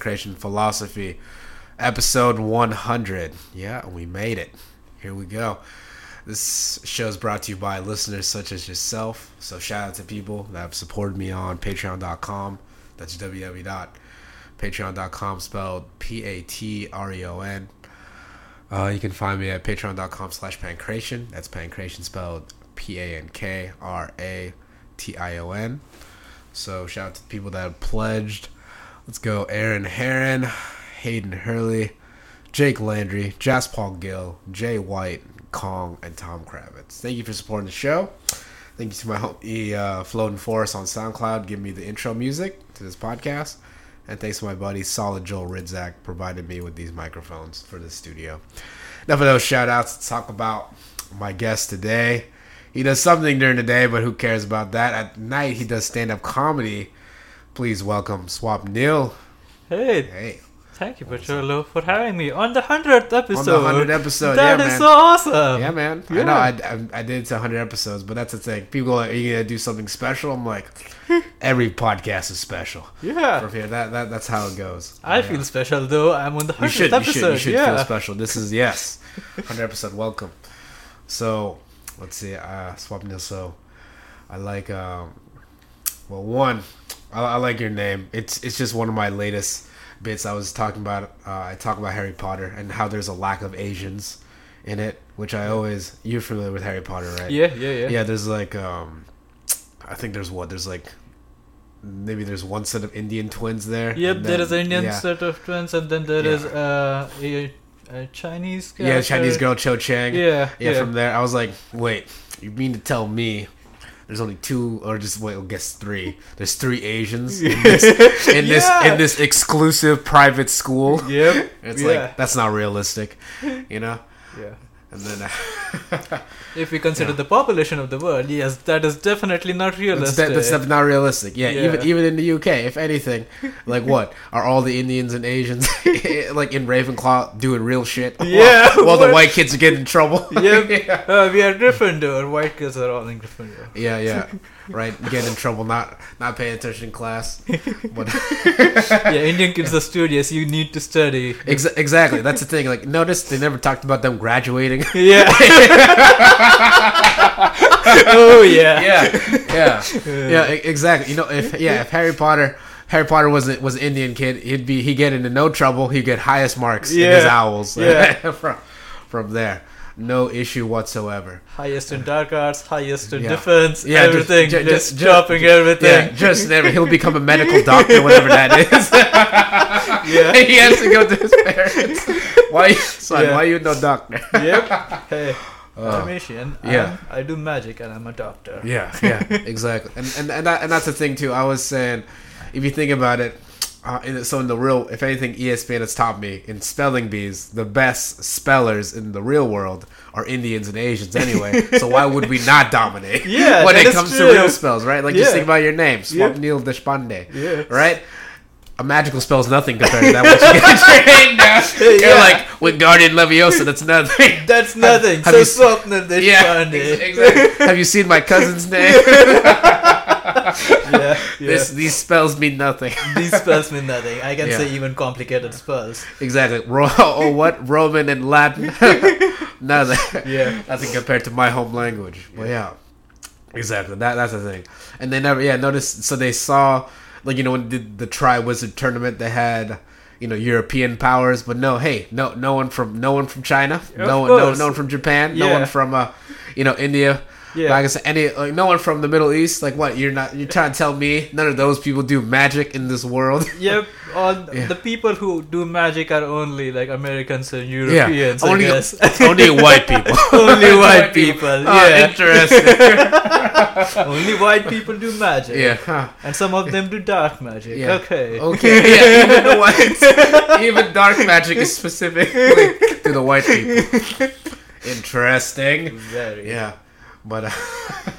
here Philosophy, episode 100. Yeah, we made it. Here we go. This show is brought to you by listeners such as yourself. So shout out to people that have supported me on patreon.com. That's www.patreon.com spelled P-A-T-R-E-O-N. Uh, you can find me at patreon.com slash pankration. That's pankration spelled P-A-N-K-R-A-T-I-O-N. So shout out to the people that have pledged. Let's go Aaron Heron, Hayden Hurley, Jake Landry, Jas Paul Gill, Jay White, Kong, and Tom Kravitz. Thank you for supporting the show. Thank you to my homie uh, Floating Forest on SoundCloud giving me the intro music to this podcast. And thanks to my buddy Solid Joel Ridzak provided me with these microphones for the studio. Enough of those shout outs. Talk about my guest today. He does something during the day, but who cares about that? At night, he does stand up comedy. Please welcome Swapnil. Hey, Hey, thank you, Pacholo, for having me on the hundredth episode. on the 100th episode, That yeah, is man. so awesome. yeah, man. I know I, I, I did it to 100 episodes, but that's the thing. People are, are you gonna do something special? I'm like, every podcast is special. Yeah. From here, that, that that's how it goes. I Yeah. feel special though. I'm on the hundredth should, you episode. should, you should yeah. feel special. This is yes, 100 episode. Welcome. So, let's see. Uh, Swapnil. So, I like. Um, well, one, I, I like your name. It's it's just one of my latest bits. I was talking about. Uh, I talk about Harry Potter and how there's a lack of Asians in it, which I always. You're familiar with Harry Potter, right? Yeah, yeah, yeah. Yeah. There's like. Um, I think there's what there's like. Maybe there's one set of Indian twins there. Yep, and there then- is an Indian yeah. set of twins, and then there Yeah. is uh, a, a Chinese. Yeah. Chinese girl Cho Chang. Yeah, yeah, yeah. From there, I was like, wait, you mean to tell me there's only two, or just wait, I guess three? There's three Asians in this in this in this exclusive private school. Yep. It's yeah. like that's not realistic, you know. yeah. And then If we consider Yeah. the population of the world, yes, that is definitely not that's, realistic. de- that's not realistic. Yeah, Yeah. even even in the UK, if anything, like what are all the Indians and Asians like in Ravenclaw doing real shit? Yeah, while, the white kids are getting in trouble. Yep. yeah. Uh, we are Gryffindor. White kids are all in Gryffindor. Yeah, yeah, right. Get in trouble, not not paying attention in class. But yeah, Indian kids are studious. You need to study. Ex- exactly, that's the thing. Like, notice they never talked about them graduating. Yeah. oh yeah. yeah, yeah, yeah. Exactly. You know, if yeah, if Harry Potter. Harry Potter was a, was an Indian kid. He'd be he get into no trouble. He'd get highest marks in his Yeah. owls. Yeah. from from there, no issue whatsoever. Highest in dark arts, highest in Yeah. defense, Yeah, everything, ju- just, ju- ju- dropping Yeah, everything. just never. He'll become a medical doctor, whatever that is. Yeah. he has to go to his parents. Why, son? Yeah. Why you no doctor? yep. Hey, I'm Asian. yeah. I'm, I do magic and I'm a doctor. Yeah, yeah, exactly. And and and, that, and that's the thing too. I was saying, if you think about it, uh, in, so in the real, if anything, ESPN has taught me in spelling bees, the best spellers in the real world are Indians and Asians anyway. so why would we not dominate? Yeah, when it comes true. to real spells, right? Like just think about your name, Swap Yeah. Neil Deshpande, Yeah. right? A magical spell is nothing compared to that. Once you get trained, you're Yeah. like with Wingardium Leviosa. That's nothing. That's nothing. have so you s- Swapnil Yeah, Deshpande. exactly. Have you seen my cousin's name? yeah, yeah. This, these spells mean nothing. These spells mean nothing. I can Yeah. say even complicated spells. exactly. Ro- oh, what? Roman and Latin? nothing. Yeah. Nothing compared to my home language. But yeah. Exactly. That that's the thing. And they never yeah, notice so they saw like you know when did the Triwizard tournament they had you know European powers, but no, hey, no no one from no one from China, Of no one no, no one from Japan, no one from uh you know India. Yeah. Like I said, any like no one from the Middle East. Like what? You're not. You're trying to tell me none of those people do magic in this world? Yep, all Yeah. the people who do magic are only like Americans and Yeah, Europeans. only I guess. only white people. only white people. Oh, yeah, interesting. only white people do magic. yeah. Huh. and some of them do dark magic. Yeah. Okay. Okay. Yeah. Even the white, even dark magic is specifically to the white people. Interesting. Very. Yeah. But uh,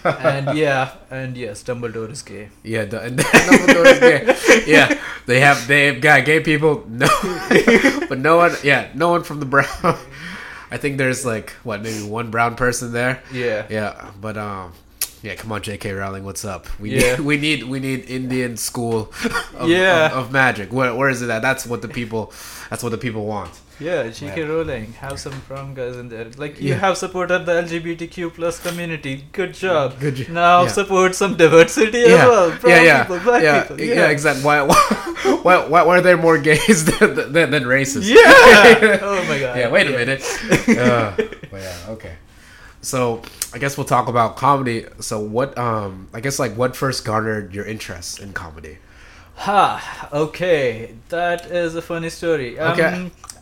And yeah, and yes, Dumbledore is gay. yeah, the, and Dumbledore is gay. Yeah, they have they have got gay people. No, but no one. Yeah, no one from the brown. I think there's like what maybe one brown person there. Yeah. Yeah, but um, Yeah, come on, J.K. Rowling, what's up? We Yeah. need we need we need Indian school of, Yeah. of, of magic. Where where is it at? That's what the people that's what the people want. Yeah, J.K. Yeah. Rowling, have some prom guys in there. Like you Yeah. have supported the LGBTQ plus community. Good job. Good jo- Now yeah. support some diversity as well. Yeah, yeah, people, black yeah, people. yeah, exactly. Why, why, why, why, are there more gays than, than, than racists? Yeah. oh my god. yeah, wait a minute. Uh, but yeah, okay. So I guess we'll talk about comedy. So what? Um, I guess like what first garnered your interest in comedy? Ha. Okay, that is a funny story. Um, Okay.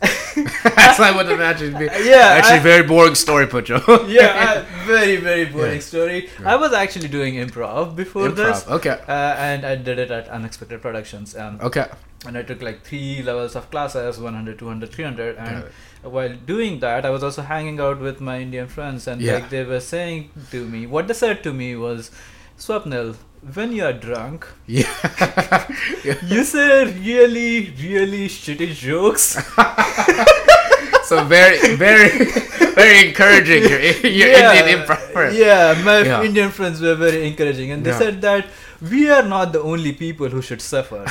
That's what I would imagine. Be. Yeah, actually, I- very boring story, Pucho. yeah, I, very very boring Yeah. story. I was actually doing improv before Improv. this, Okay. uh, and I did it at Unexpected Productions. Um, Okay. and I took like three levels of classes 100 200 300 and while doing that I was also hanging out with my Indian friends and Yeah. like they were saying to me what they said to me was Swapnil when you are drunk Yeah. Yeah. you say really really shitty jokes So very, very, very encouraging. Your, your Indian improv. yeah my Yeah. Indian friends were very encouraging and they Yeah. said that we are not the only people who should suffer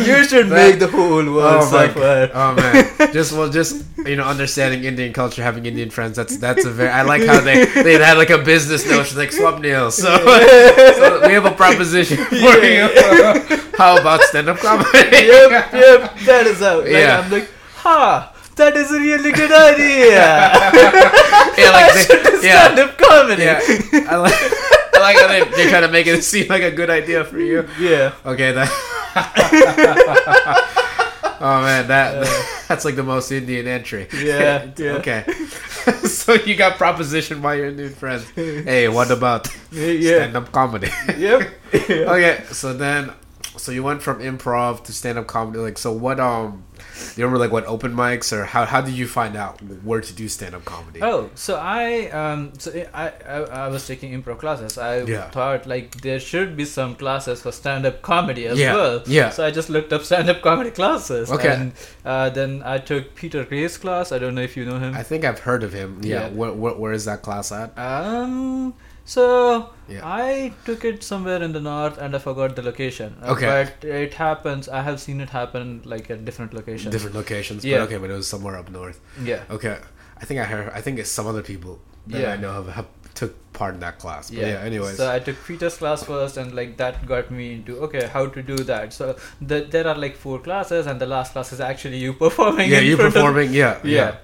you should make the whole world Oh suffer Oh man, just well, just you know, understanding Indian culture, having Indian friends. That's that's a very. I like how they they had like a business notion, like swap nails. So, so we have a proposition for you. How about stand up comedy? yep, yep, that is how. Like, Yeah. I'm like, ha, that is a really good idea. Yeah, like I they- should do yeah. stand-up comedy. Yeah, I like. Like how they, they kind of make it seem like a good idea for you. Yeah. Okay, that. oh man, that that's like the most Indian entry. Yeah, yeah. Okay. so you got propositioned by your Indian friends. Hey, what about Yeah. stand-up comedy? Yep. okay, so then, so you went from improv to stand-up comedy. Like, so what? Um, do you remember like what open mics or how how did you find out where to do stand-up comedy? Oh, so I um so I I, I was taking improv classes. I Yeah. thought like there should be some classes for stand-up comedy as Yeah, well. yeah. So I just looked up stand-up comedy classes. Okay. And uh, then I took Peter Gray's class. I don't know if you know him. I think I've heard of him. Yeah. Yeah. Where, where where is that class at? Um. So Yeah. I took it somewhere in the north, and I forgot the location. Uh, Okay. But it happens. I have seen it happen like at different locations. Different locations. Yeah. But okay, but it was somewhere up north. Yeah. Okay. I think I heard. I think it's some other people that Yeah. I know have, have took part in that class. But yeah. anyways. So I took Peter's class first, and like that got me into okay, how to do that. So the, there are like four classes, and the last class is actually you performing. yeah, you front of- performing. Yeah. yeah.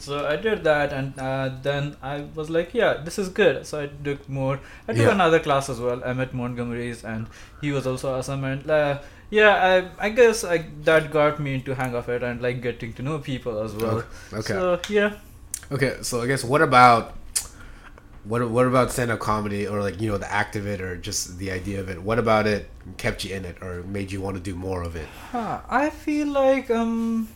So I did that, and uh, then I was like, "Yeah, this is good." So I took more. I took Yeah. another class as well. Emmett Montgomery's, and he was also awesome. And uh, yeah, I, I guess I, that got me into hang of it and like getting to know people as well. Okay. So yeah, Okay, so I guess what about what what about stand up comedy or like you know the act of it or just the idea of it? What about it kept you in it or made you want to do more of it? huh, I feel like um,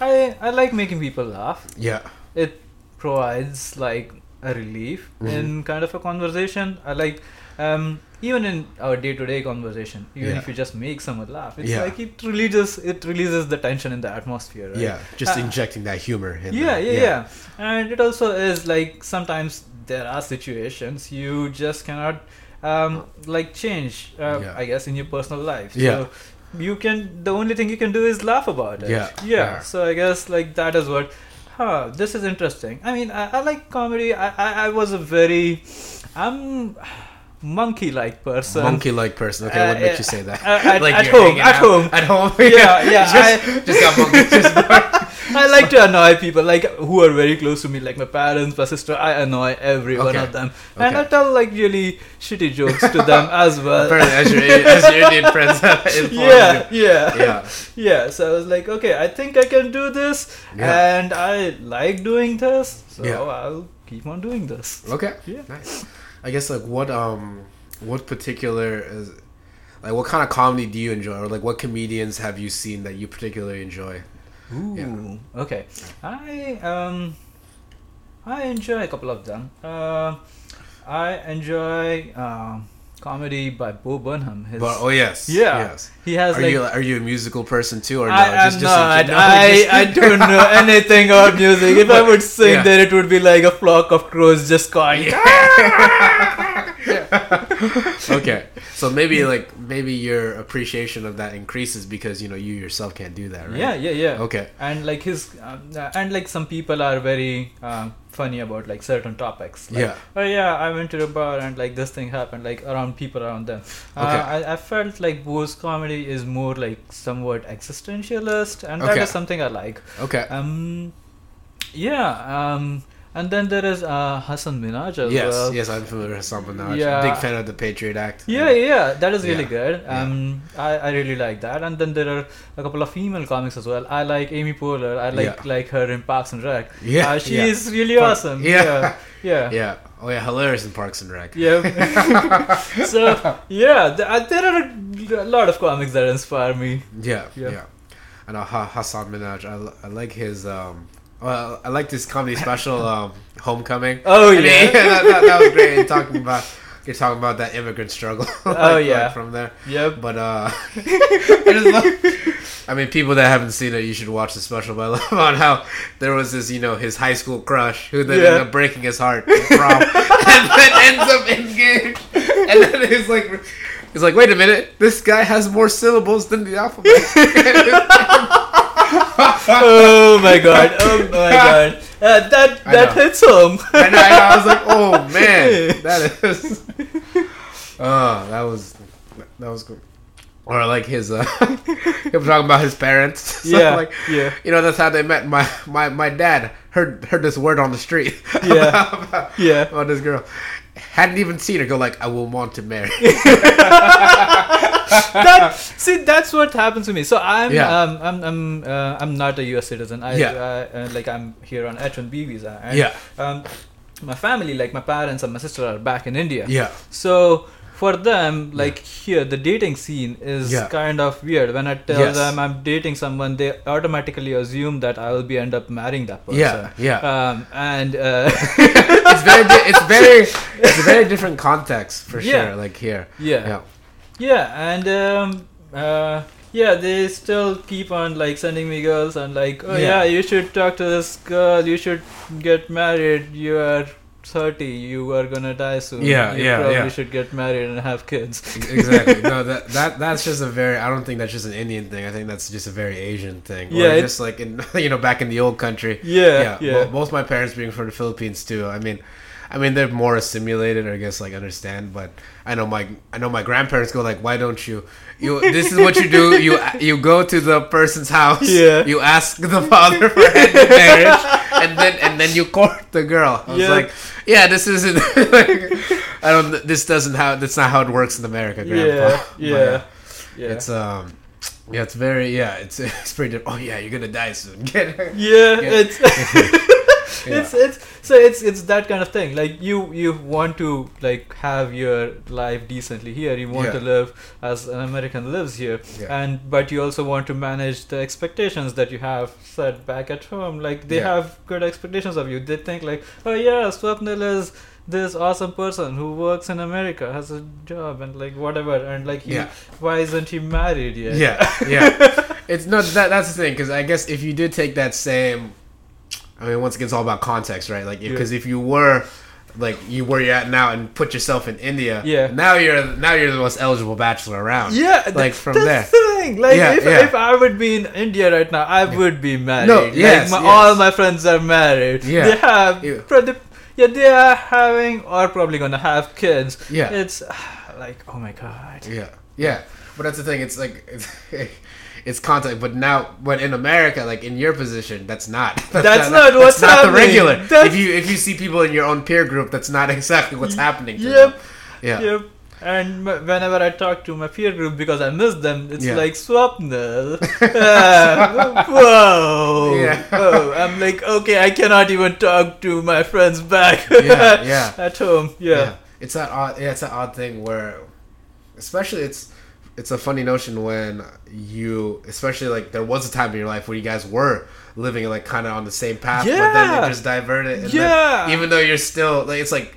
I I like making people laugh. Yeah. it provides like a relief Mhm. in kind of a conversation. I like um, even in our day-to-day conversation, even Yeah. if you just make someone laugh, it's Yeah. like it releases it releases the tension in the atmosphere. Right? Yeah, just Uh, injecting that humor in yeah, there. yeah, yeah, And it also is like sometimes there are situations you just cannot um, like change. Uh, Yeah. I guess in your personal life. Yeah. So you can. The only thing you can do is laugh about it. Yeah, Yeah. yeah. So I guess like that is what. Huh. This is interesting. I mean, I, I like comedy. I, I I was a very, I'm monkey like person. Monkey like person. Okay, what Uh, makes uh, you say that? uh, at- at you're home, at home. At home. Yeah, yeah, just, I- just got monkey. Just, I like to annoy people, like who are very close to me, like my parents, my sister. I annoy every one of them, and I tell like really shitty jokes to them as well. apparently, as your as your Indian friends yeah, yeah, you. Yeah. yeah. So I was like, okay, I think I can do this, Yeah. and I like doing this, so Yeah. I'll keep on doing this. Okay. Yeah. Nice. I guess like what um what particular is like what kind of comedy do you enjoy or like what comedians have you seen that you particularly enjoy? Ooh, Yeah. okay. I um, I enjoy a couple of them. Uh, I enjoy um, comedy by Bo Burnham. His, But, oh yes, yeah, yes. he has Are like. you are you a musical person too, or no? I am Just- just- not. no, I, just- I don't know anything about music. If I would sing, Yeah. then it would be like a flock of crows just going. okay, so maybe like maybe your appreciation of that increases because you know you yourself can't do that, right? Yeah, yeah, yeah. Okay. And like his, um, uh, and like some people are very um, funny about like certain topics. Like, Yeah. Oh yeah, I went to a bar and like this thing happened, like around people around them. Uh, Okay. I, I felt like Bo's comedy is more like somewhat existentialist, and that Okay. is something I like. Okay. Um, yeah. Um, and then there is uh, Hasan Minhaj as yes, well. yes, I'm familiar with Hasan Minhaj. Yeah. Big fan of the Patriot Act. Yeah, yeah, that is really Yeah, good. yeah. Um, I, I really like that. And then there are a couple of female comics as well. I like Amy Poehler. I like Yeah. like her in Parks and Rec. Yeah, uh, she yeah. is really Par- awesome. yeah. Yeah, yeah, Yeah. Oh yeah, hilarious in Parks and Rec. yeah. so yeah, th- uh, there are a lot of comics that inspire me. Yeah, Yeah. yeah. And uh, Ha- Hasan Minhaj, I, I like his. Um, well, I like this comedy special, um, Homecoming. Oh And yeah, that, that, that was great. And talking about you're talking about that immigrant struggle. like- Oh, like yeah. from there. yep. But uh, I love. I mean, people that haven't seen it, you should watch the special. But I love on how there was this, you know, his high school crush who then Yeah. ended up breaking his heart in prom, and then ends up engaged. And then he's like, he's like, wait a minute, this guy has more syllables than the alphabet. Oh my god! Oh my god! Uh, that that hits home. I know, I. I was like, oh man, that is. Oh, that was that was good. Or like his, uh, he was talking about his parents. So, yeah, like, yeah, you know, that's how they met. My my my dad heard heard this word on the street. Yeah. about, yeah. about this girl. Hadn't even seen her. Go like, I will want to marry. that see that's what happens to me so i'm Yeah. um, i'm i'm uh, i'm not a us citizen i Yeah. uh, uh, like i'm here on h1b visa and, Yeah. um my family like my parents and my sister are back in india yeah, so for them like here the dating scene is Yeah. kind of weird when i tell Yes. them i'm dating someone they automatically assume that i will be end up marrying that person yeah, yeah. um and uh it's very, di- it's very, it's a very different context for Yeah. sure. Like here, yeah yeah, Yeah, and um, uh, yeah, they still keep on like sending me girls and like, oh Yeah. yeah. you should talk to this girl. You should get married. You are thirty. You are gonna die soon. Yeah, you yeah, probably yeah. should get married and have kids. exactly. No, that that that's just a very. I don't think that's just an Indian thing. I think that's just a very Asian thing. Yeah, or just like in you know back in the old country. Yeah, yeah, bo- both my parents being from the Philippines too. I mean, I mean they're more assimilated, or I guess like understand. But I know my I know my grandparents go like, why don't you? You this is what you do. You you go to the person's house. Yeah. You ask the father for hand in marriage, and then and then you court the girl. I was Yeah. like, yeah, this isn't. like, I don't. This doesn't how. That's not how it works in America, Grandpa. yeah, But, yeah, uh, yeah. It's um. Yeah, it's very yeah. It's it's pretty. Oh yeah, you're gonna die soon. Get her. yeah, Yeah. it's Yeah. it's it's so it's it's that kind of thing. Like you you want to like have your life decently here. You want Yeah. to live as an American lives here, Yeah. and but you also want to manage the expectations that you have set back at home. Like they have good expectations of you. They think like, oh yeah, Swapnil is this awesome person who works in America, has a job, and like whatever, and like he, Yeah. why isn't he married yet? Yeah, yeah. It's not that that's the thing because I guess if you did take that same, I mean, once again, it's all about context, right? Like, Yeah. because if you were like you where you're at now and put yourself in India, Yeah. now you're now you're the most eligible bachelor around. Yeah, Like, from that's there. the thing. Like Yeah, if, yeah. if I would be in India right now, I would be married. No, Like, my, yes. all my friends are married. Yeah. they have. Yeah. yeah, they are having or probably gonna have kids. Yeah. it's like oh my god. Yeah, yeah. But that's the thing. It's like it's, it's contact. But now, but in America, like in your position, that's not. That's not what's that's not the regular. That's- If you if you see people in your own peer group, that's not exactly what's happening. To Yep. Them. Yeah. Yep. And whenever I talk to my peer group because I miss them, it's Yeah. like Swapnil. Uh, whoa. Yeah. Whoa. I'm like, okay, I cannot even talk to my friends back Yeah, yeah. at home. Yeah. It's that odd. Yeah, it's that odd thing where, especially it's it's a funny notion when you, especially like there was a time in your life where you guys were living like kind of on the same path, but then Yeah. it just diverted. And Yeah. Then, even though you're still like it's like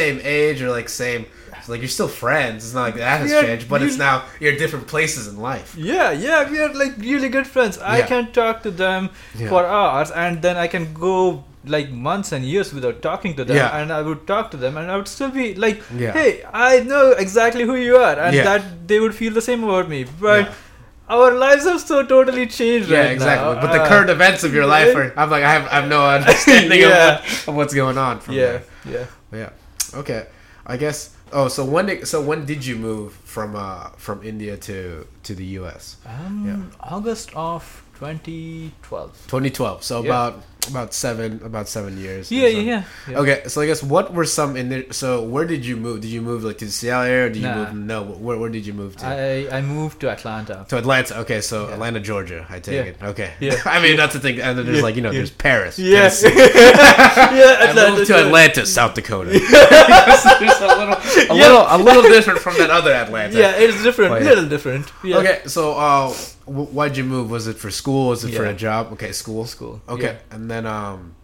same age or like same like you're still friends. It's not like that has Yeah, changed, but it's now you're different places in life. Yeah, yeah, we are like really good friends. I Yeah. can talk to them Yeah. for hours, and then I can go like months and years without talking to them, Yeah. and I would talk to them, and I would still be like, Yeah. "Hey, I know exactly who you are," and Yeah. that they would feel the same about me. But our lives have so totally changed Yeah, right exactly. now. But the Uh, current events of your life are I'm like I have I have no understanding of, what, of what's going on from yeah, there. yeah. Yeah. Okay. I guess oh so when did so when did you move from uh from India to to the US? Um, August of 2012. 2012. So Yeah. about about 7 about 7 years. Yeah, so. yeah, yeah. Okay, so I guess what were some in there? So where did you move? Did you move like to the Seattle area? Or did you move? No, where, where did you move to? I I moved to Atlanta. to Atlanta. Okay, so Yeah. Atlanta, Georgia. I take it. Okay. Yeah. I mean, that's the thing. And then there's like you know, there's Paris. Yeah, yeah. I moved to. Atlanta, South Dakota. There's a little, a little, a little different from that other Atlanta. Yeah, it's different. Oh, yeah. Little different. Okay, so uh, why'd you move? Was it for school? Was it for a job? Okay, school. School, Okay, and then um,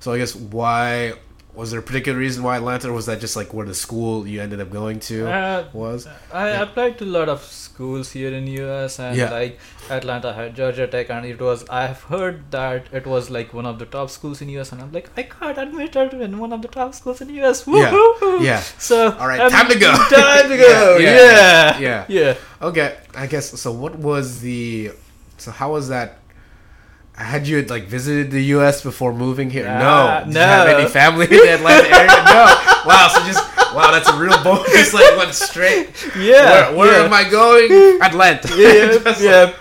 so I guess why was there a particular reason why Atlanta, or was that just like where the school you ended up going to Uh, was? I Yeah. applied to a lot of schools here in US and Yeah. like Atlanta had Georgia Tech and it was I've heard that it was like one of the top schools in US and I'm like I can't got admitted in one of the top schools in US. Yeah. Woo-hoo-hoo. Yeah. So All right, um, time to go. Time to go. Yeah, yeah. yeah, Yeah. yeah. Okay, I guess so. What was the? So how was that? Had you like visited the U.S. before moving here? No. Did you have no. any family in the Atlanta area? No. Wow. So just wow, that's a real bonus. Like went straight. Yeah. Where, where yeah. am I going? Atlanta. yeah, Just yeah.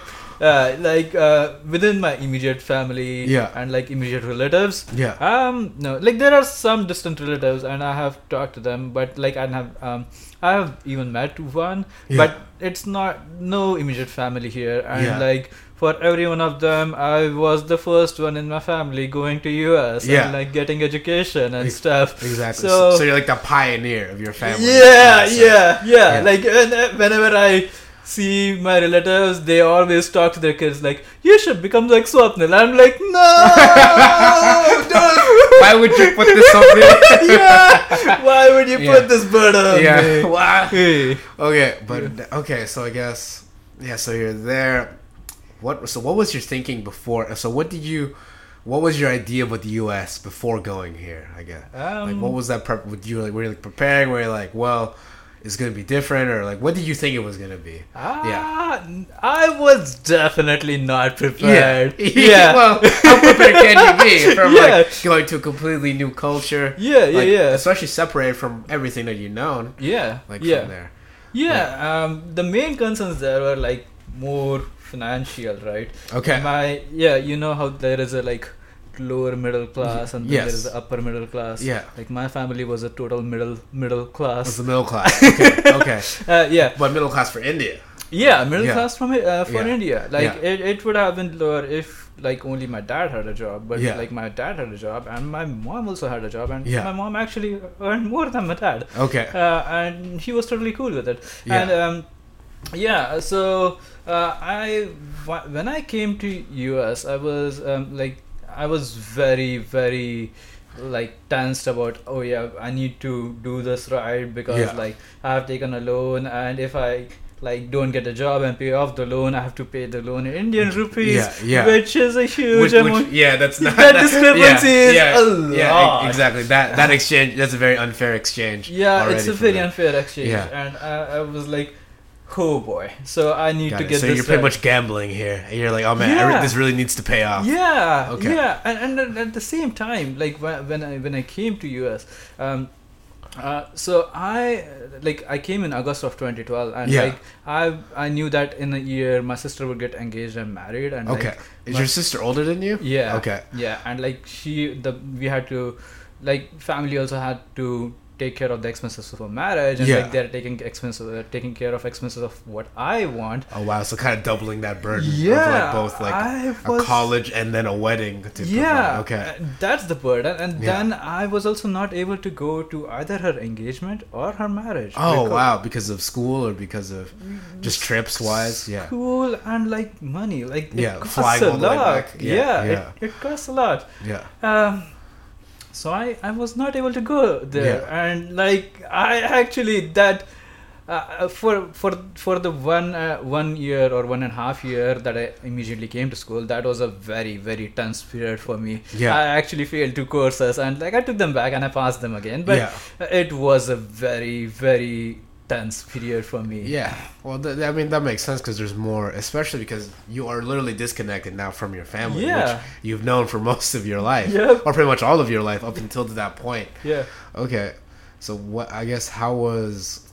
Uh, like uh, within my immediate family Yeah. and like immediate relatives. Yeah. Um, no, like there are some distant relatives, and I have talked to them, but like I have um, I have even met one, Yeah. but it's not no immediate family here, and Yeah. like for every one of them, I was the first one in my family going to US Yeah. and like getting education and stuff. Exactly. So- So, you're like the pioneer of your family. Yeah, yeah, yeah, Yeah. Like when- whenever I see my relatives, they always talk to their kids like, "You should become like Swapnil." I'm like, "No, don't." Why would you put this on me? yeah. Why would you Yeah. put this burden on yeah. me? Wow. Hey. Okay, but okay, so I guess yeah. So you're there. What? So what was your thinking before? So what did you? What was your idea about the U.S. before going here? I guess. like, Um, what was that? Prep? Would you like? Were you like preparing? Were you like, well, it's gonna be different, or like, what did you think it was gonna be? Ah, I was definitely not prepared. Yeah. Yeah. well, how prepared can you be from Yeah. like going to a completely new culture? yeah, yeah, Like, yeah. Especially separated from everything that you know. Yeah. Like yeah. from there. Yeah, um, the main concerns there were like more financial, right? Okay. My yeah, you know how there is a like lower middle class and then Yes. there is the upper middle class. Yeah. Like my family was a total middle middle class. the middle class? Okay. okay. Uh, yeah, But middle class for India. yeah, middle Yeah. class from uh, for Yeah. India. Like Yeah. it, it would have been lower if like only my dad had a job, but Yeah. like my dad had a job and my mom also had a job, and Yeah. my mom actually earned more than my dad. Okay. uh, and he was totally cool with it. Yeah. And um, yeah, so uh, I when I came to US, I was um, like I was very very like tensed about oh yeah I need to do this right because Yeah. like I have taken a loan and if I like don't get a job and pay off the loan I have to pay the loan in Indian rupees Yeah, yeah. which is a huge Which, amount which, yeah, that's not That discrepancy is yeah, a lot. e- exactly. That that exchange that's a very unfair exchange. Yeah, it's a very unfair exchange, Yeah. and I, I was like, "Oh boy!" So I need Got to it. get so this. you're pretty right. much gambling here. And you're like, oh man, I re- this really needs to pay off. Yeah, Okay. yeah, and, and at- the same time, like when when I when I came to US, um, uh, so I like I came in August of 2012, and Yeah. like I I knew that in a year my sister would get engaged and married, and Okay. like, Is my- your sister older than you? Yeah. Okay. Yeah, and like she, the we had to, like family also had to take care of the expenses of a marriage, and Yeah. like they're taking expenses, uh, taking care of expenses of what I want. Oh wow, so kind of doubling that burden of Yeah, like both like I a was- college and then a wedding to Yeah, provide. Okay. uh, that's the burden, and Yeah. then I was also not able to go to either her engagement or her marriage. Oh because wow, because of school or because of just trips wise? Yeah. School and like money, like it Yeah, costs flying a all the way lot. back. Yeah, Yeah, yeah. It, it costs a lot. Yeah. Um, so I, I was not able to go there Yeah. and like I actually that uh, for for for the one uh, one year or one and a half year that I immediately came to school that was a very very tense period for me Yeah. I actually failed two courses and like I took them back and I passed them again but Yeah. it was a very very tense period for me Yeah, well, th- I mean that makes sense because there's more, especially because you are literally disconnected now from your family, Yeah. which you've known for most of your life, Yep. or pretty much all of your life up until to that point. yeah Okay, so what? I guess how was?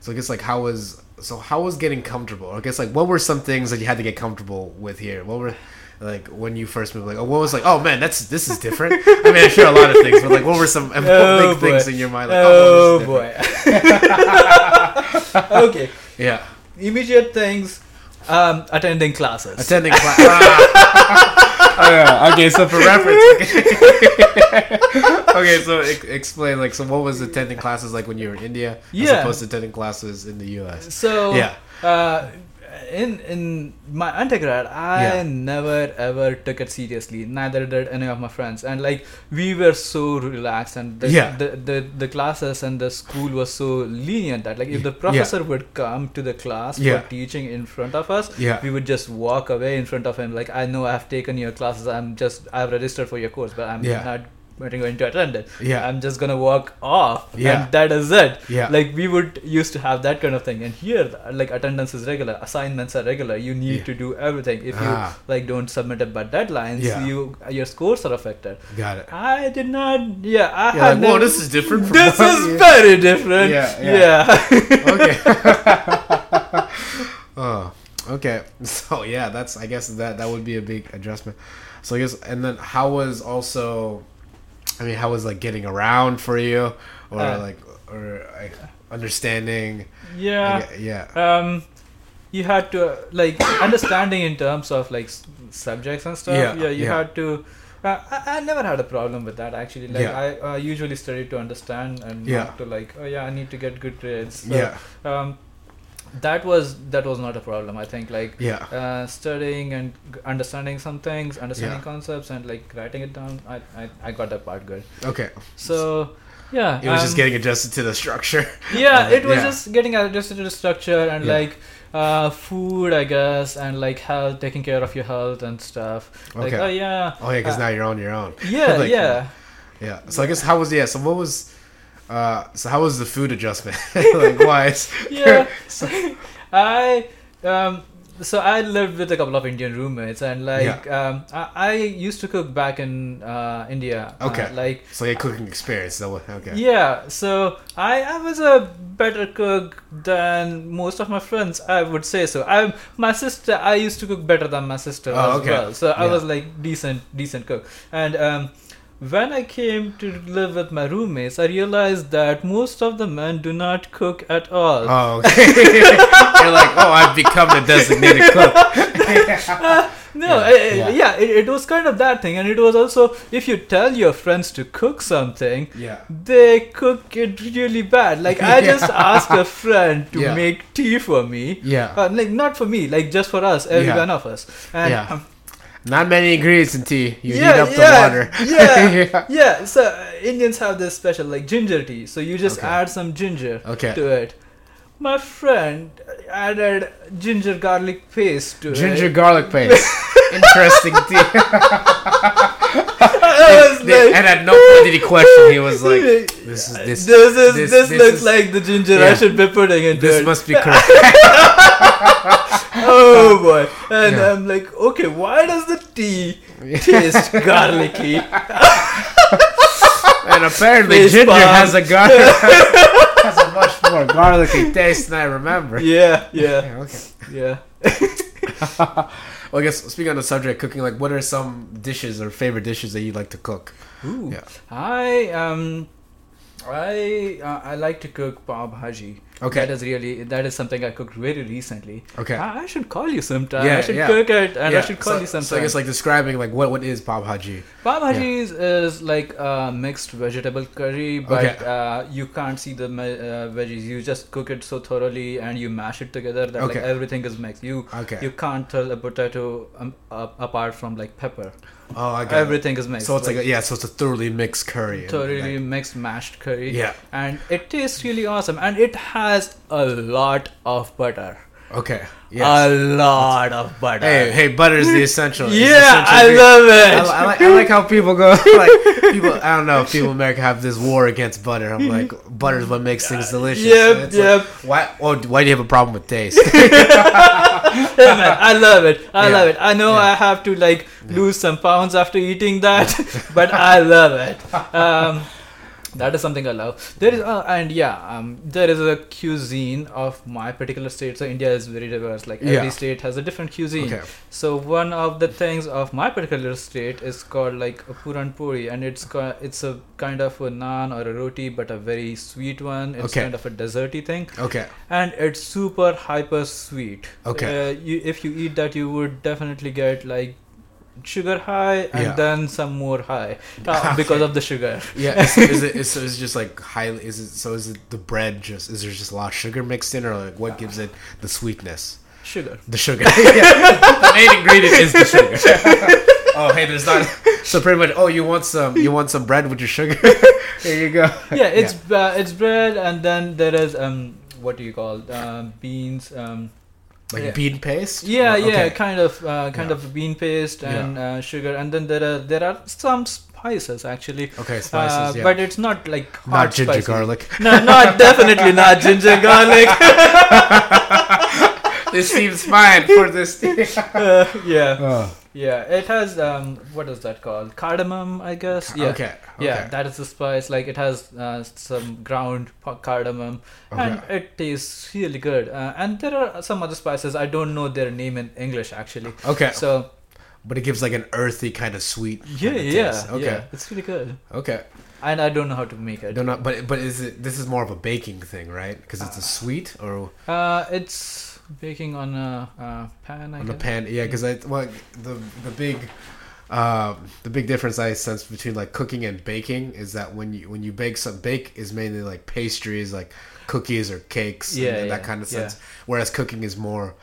So I guess like how was? So how was getting comfortable? I guess like what were some things that you had to get comfortable with here? What were like when you first moved? Like, oh, what was like? Oh man, that's this is different. I mean, I'm sure a lot of things, but like, what were some Oh, big things in your mind? Like, oh is boy okay yeah. immediate things um attending classes Attending class. Ah. oh. Okay, so for reference. okay, so e- explain like so what was attending classes like when you were in India as Yeah. opposed to attending classes in the U.S. So Yeah. uh, in in my undergrad, I Yeah. never ever took it seriously. Neither did any of my friends, and like we were so relaxed, and the Yeah. the, the, the classes and the school was so lenient that like if the professor would come to the class Yeah. for teaching in front of us, Yeah. we would just walk away in front of him. Like I know I've taken your classes. I'm just I've registered for your course, but I'm Yeah. not going to attend it. Yeah. I'm just gonna walk off, Yeah. and that is it Yeah. like we would used to have that kind of thing and here like attendance is regular assignments are regular you need Yeah. to do everything if you Ah. like don't submit it by deadlines Yeah. you your scores are affected Got it. i did not yeah i You're had like, whoa, never- this is different from this what- is yeah. very different Yeah, yeah. yeah, okay. oh, okay. So yeah, that's I guess that that would be a big adjustment. So I guess and then how was also, I mean, how was like getting around for you, or Uh, like or like, understanding? yeah. Gue- yeah. um you had to uh, like understanding in terms of like s- subjects and stuff Yeah, yeah, you yeah. had to uh, I, I never had a problem with that actually like Yeah. i uh, usually study to understand and Yeah. not to like oh yeah i need to get good grades So, yeah. um that was that was not a problem i think like Yeah. uh, studying and understanding some things understanding Yeah. concepts and like writing it down I, I i got that part good Okay. so yeah It was just um, getting adjusted to the structure. yeah Uh, it was yeah. just getting adjusted to the structure and Yeah. like uh food i guess and like health taking care of your health and stuff like Okay. oh yeah Oh yeah, because Uh, now you're on your own. yeah Like, yeah Yeah. So I guess how was yeah? So what was, uh, so how was the food adjustment? like wise? yeah so i um so i lived with a couple of indian roommates and like um I, I used to cook back in uh india Uh, Okay. like So your cooking experience. So okay. yeah so I, I was a better cook than most of my friends i would say so i my sister i used to cook better than my sister Oh, as okay. well so i Yeah. was like decent decent cook and um when I came to live with my roommates, I realized that most of the men do not cook at all. Oh, okay. You're like, oh, I've become the designated cook. No, Yeah, eh, yeah. yeah, it, it was kind of that thing, and it was also if you tell your friends to cook something, Yeah. they cook it really bad. Like I just Yeah. asked a friend to Yeah. make tea for me. Yeah. Uh, like not for me, like just for us, every Yeah. one of us. And Yeah. um, Not many ingredients in tea. You yeah, heat up the water. Yeah, Yeah. yeah. So Indians have this special like ginger tea. So you just Okay. add some ginger Okay. to it. My friend added ginger garlic paste to Ginger it. garlic paste. Interesting tea. Like, and at no point did he question. He was like, "This is this. this is this- this, this looks is- like the ginger Yeah. I should be putting in." This must be correct." oh um, boy! And Yeah. I'm like, okay, why does the tea taste garlicky? and apparently, Fish ginger has a gar- has a much more garlicky taste than I remember. Yeah, yeah, Yeah, okay. yeah. Well, I guess speaking on the subject, cooking. Like, what are some dishes or favorite dishes that you like to cook? Ooh. Yeah. I um, I uh, I like to cook pav bhaji. Okay. That is really that is something I cooked very recently. Okay. I, I should call you sometime. Yeah, I should yeah. cook it and Yeah, I should call so, you sometime. So I guess like describing like what what is pav bhaji? Pav bhajis is like a mixed vegetable curry, but Okay. uh, you can't see the uh, veggies. You just cook it so thoroughly and you mash it together that like everything is mixed. You Okay. you can't tell a potato um, uh, apart from like pepper. Oh, I got. Everything is mixed. So it's like, a, yeah, so it's a thoroughly mixed curry. thoroughly like- mixed mashed curry. yeah. and it tastes really awesome, and it has a lot of butter. Okay. A Yes. lot of butter. Hey, hey, butter is the essential. yeah, essential I love it. li- I like I like how people go like people I don't know people in America have this war against butter. I'm like butter is what makes things delicious. Yep, yep. Like, why? Oh, why do you have a problem with taste? Hey, man, I love it. I Yeah. love it. I know Yeah. I have to like lose some pounds after eating that, but I love it. Um, that is something I love. There is, uh, and yeah, um, there is a cuisine of my particular state. So India is very diverse. Like every Yeah. state has a different cuisine. okay. So one of the things of my particular state is called like a puran puri, and it's ca- it's a kind of a naan or a roti, but a very sweet one. It's Okay. kind of a desserty thing, Okay. and it's super hyper sweet. Okay. Uh, you, if you eat that, you would definitely get like sugar high and Yeah. then some more high uh, because of the sugar. Yeah. Is, is it is, so is it just like highly? Is it so? Is it the bread just? Is there just a lot of sugar mixed in, or like what gives it the sweetness? Sugar. The sugar. The main ingredient is the sugar. oh, hey, there's not. So pretty much. Oh, you want some? You want some bread with your sugar? Here you go. Yeah, it's Uh, it's bread, and then there is um what do you call um, beans um like yeah. bean paste. Yeah, Or- yeah, kind of, uh, kind Yeah. of bean paste and uh, sugar, and then there are there are some spices actually. Okay, spices. Uh, yeah. But it's not like hot not ginger spicy. garlic. No, not definitely not ginger garlic. this seems fine for this. Uh, yeah, oh, yeah. It has um, what is that called? Cardamom, I guess. Yeah. Okay. Yeah, that is the spice. Like it has uh, some ground cardamom, and it tastes really good. Uh, and there are some other spices. I don't know their name in English actually. Okay. So but it gives like an earthy kind of sweet. yeah, kinda yeah, taste. Okay. yeah. It's really good. Okay. And I don't know how to make I it. don't know, but but is it? This is more of a baking thing, right? Because it's a sweet or Uh, it's baking on a uh, pan. I on guess. pan. Yeah, because I well the the big. Uh, the big difference I sense between like cooking and baking is that when you when you bake some bake is mainly like pastries like cookies or cakes Yeah, and that yeah, kind of yeah. sense whereas cooking is more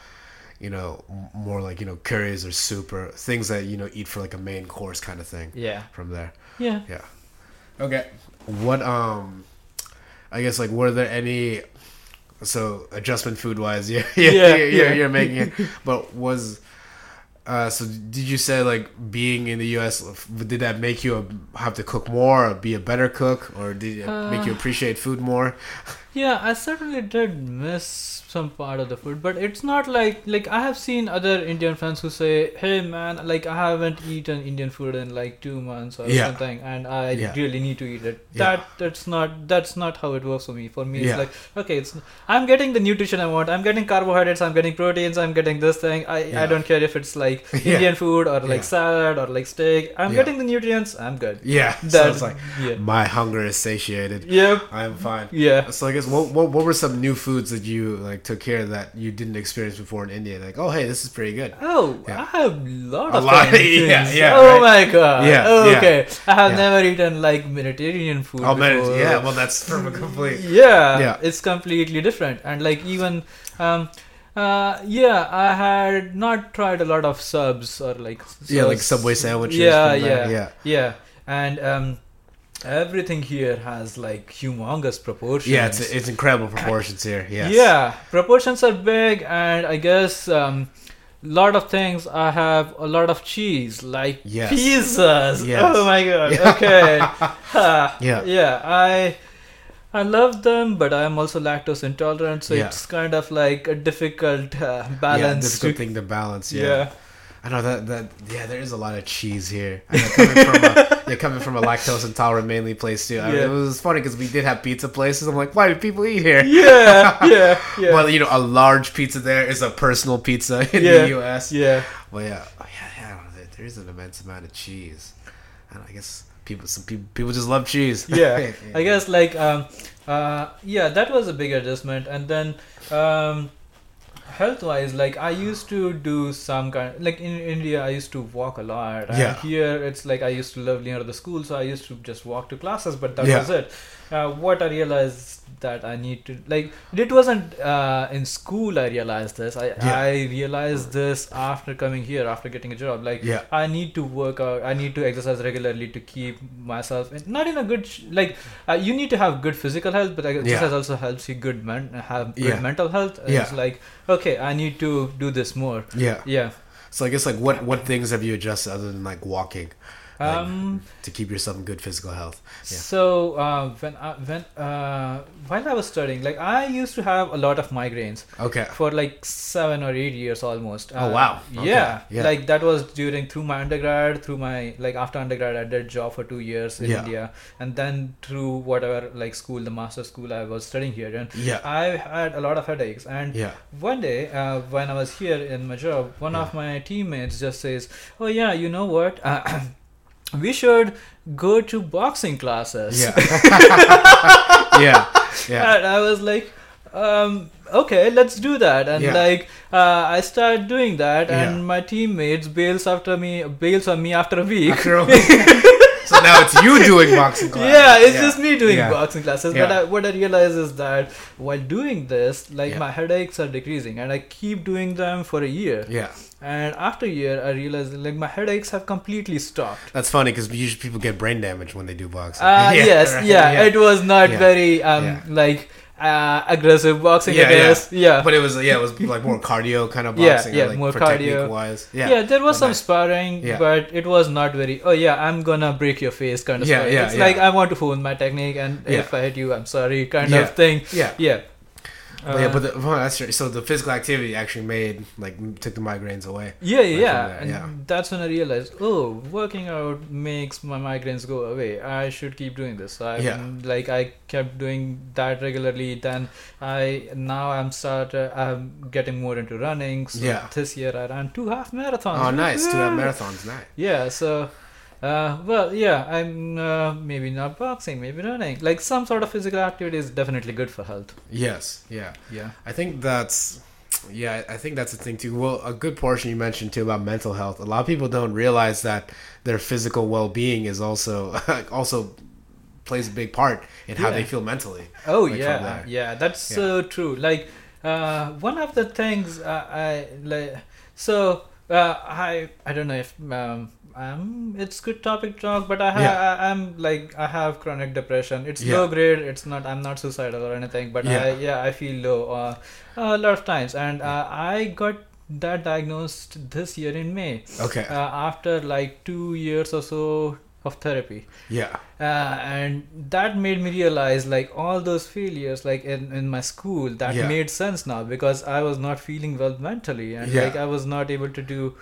you know more like you know curries or soup or things that you know eat for like a main course kind of thing Yeah, from there yeah yeah. Okay. What um i guess like were there any so adjustment food wise yeah yeah, Yeah, you're, you're, yeah. you're making it. But was uh so did you say like being in the us did that make you have to cook more or be a better cook? Or did it make you Uh, appreciate food more Yeah, I certainly did miss some part of the food, but it's not like like I have seen other Indian friends who say, "Hey man, like I haven't eaten Indian food in like two months or Yeah. something, and I Yeah. really need to eat it." Yeah. That that's not that's not how it works for me. For me, it's like okay, it's I'm getting the nutrition I want. I'm getting carbohydrates. I'm getting proteins. I'm getting this thing. I. I don't care if it's like. Indian food or like salad or like steak. I'm getting the nutrients. I'm good. yeah so That's it's like yeah. my hunger is satiated Yep. i'm fine Yeah. so i guess what, what what were some new foods that you like took care of that you didn't experience before in india like oh hey this is pretty good Oh, Yeah. I have a lot A of lot, things. yeah, yeah, Oh right. my god. Yeah, Oh, yeah. okay. I have Yeah. never eaten like Mediterranean food. oh man before. yeah well that's from a complete yeah, Yeah. It's completely different, and like even, um, uh, yeah, I had not tried a lot of subs or like yeah like subway sandwiches Yeah, yeah, yeah yeah, and um, everything here has like humongous proportions. Yeah, it's it's incredible proportions here. Yes. Yeah, proportions are big, and I guess um, lot of things. I have a lot of cheese, like Yes. pizzas. Yes. Oh my god. Yeah. Okay. Yeah. Yeah. I I love them, but I'm also lactose intolerant, so Yeah. it's kind of like a difficult uh, Yeah, balance. difficult to- thing to balance. Yeah. yeah. I know that that yeah, there is a lot of cheese here. I know coming from a, yeah, coming from a lactose intolerant mainly place too. I mean, Yeah. it was funny because we did have pizza places. I'm like, why do people eat here? Yeah. Yeah. Yeah. Well, you know, a large pizza there is a personal pizza in Yeah. the U.S. yeah. Well, yeah, oh, yeah, yeah. I don't know, there- there is an immense amount of cheese, and I guess people some people people just love cheese. yeah i guess like um uh yeah that was a big adjustment and then um health wise like i used to do some kind like in india i used to walk a lot and Yeah. here it's like i used to live near the school so i used to just walk to classes but that Yeah. was it uh, what i realized that i need to like it wasn't uh, in school i realized this i Yeah. i realized this after coming here after getting a job like Yeah. I need to work out. I need to exercise regularly to keep myself in, not in a good sh- like. Uh, you need to have good physical health, but exercise Yeah. also helps you good men have good Yeah. mental health. Yeah. It's like okay, I need to do this more. Yeah. Yeah. So I guess like what what things have you adjusted other than like walking Like, Um. to keep yourself in good physical health? Yeah. So uh, when I, when uh, while I was studying, like I used to have a lot of migraines Okay. for like seven or eight years almost. Oh, Uh, wow. Okay. Yeah, Yeah. like that was during through my undergrad, through my like after undergrad, I did job for two years in Yeah. India, and then through whatever like school, the master school I was studying here, and Yeah. I had a lot of headaches. And Yeah. one day uh, when I was here in my job, one of my teammates just says, "Oh yeah, you know what." We should go to boxing classes. Yeah. yeah. Yeah. And I was like, um, okay, let's do that. And Yeah. like, uh, I started doing that, and Yeah. my teammates bails after me, bails on me after a week. After a week. So now it's you doing boxing classes. yeah, it's just me doing Yeah. boxing classes. But I, what I realize is that while doing this, like Yeah. my headaches are decreasing, and I keep doing them for a year. Yeah. And after a year, I realized like my headaches have completely stopped. That's funny because usually people get brain damage when they do boxing. Uh, Yeah, yes, right, yeah, it was not Yeah. very um Yeah. like uh, aggressive boxing. Yeah, I yeah. guess. yeah. But it was yeah, it was like more cardio kind of Yeah, boxing. yeah, like more cardio. wise. Yeah, Yeah. there was But some nice. sparring, Yeah. but it was not very. Oh yeah, I'm gonna break your face kind of. Yeah, sparring. yeah, It's yeah. like I want to hone my technique, and Yeah. if I hit you, I'm sorry, kind Yeah. of thing. Yeah. Yeah. But yeah, Uh, but the, well, that's true. So the physical activity actually made like took the migraines away. yeah, from yeah, and yeah. that's when I realized, oh, working out makes my migraines go away. I should keep doing this. So I Yeah. like I kept doing that regularly. Then I now I'm start uh, I'm getting more into running. So Yeah. this year I ran two half marathons. Oh, nice! Two have Yeah. marathons, nice. Yeah, so uh, well, yeah, I'm uh, maybe not boxing, maybe running. Like some sort of physical activity is definitely good for health. Yes, yeah. Yeah. I think that's yeah, I think that's the thing too. Well, a good portion you mentioned too about mental health. A lot of people don't realize that their physical well-being is also also plays a big part in how Yeah. they feel mentally. Oh Like yeah, yeah, that's Yeah. so true. Like uh, one of the things uh, I like. So uh, I I don't know if um, um it's good topic to talk, but I have Yeah. I, I'm like I have chronic depression. It's Yeah. low grade. It's not. I'm not suicidal or anything, but Yeah. I yeah I feel low uh, a lot of times, and uh, I got that diagnosed this year in May Okay. uh, after like two years or so of therapy yeah. uh, and that made me realize like all those failures like in, in my school that Yeah. made sense now because i was not feeling well mentally and Yeah. like i was not able to do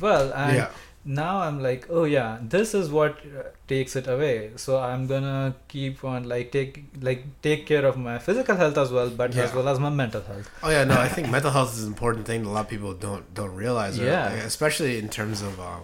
well and yeah. Now i'm like oh yeah this is what uh, takes it away so i'm gonna keep on like take like take care of my physical health as well but as well as my mental health Oh yeah, no, I think mental health is an important thing that a lot of people don't don't realize. Yeah. especially in terms of um,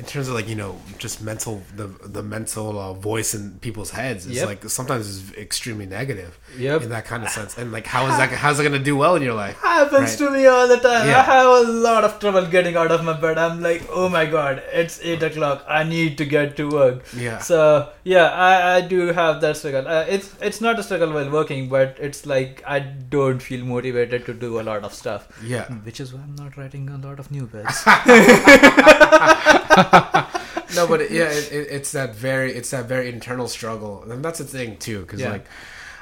in terms of like you know just mental the the mental uh, voice in people's heads is Yep. like sometimes is extremely negative yep in that kind of sense. And like how is that how's it gonna do well in your life? happens Right. to me all the time. Yeah. I have a lot of trouble getting out of my bed. I'm like, oh my god, it's eight o'clock. I need to get to work. Yeah. So yeah, I, I do have that struggle. Uh, it's it's not a struggle while working, but it's like I don't feel motivated to do a lot of stuff, Yeah. which is why I'm not writing a lot of new bits. no, but it, yeah, it, it, it's that very it's that very internal struggle, and that's the thing too. Because Yeah. like,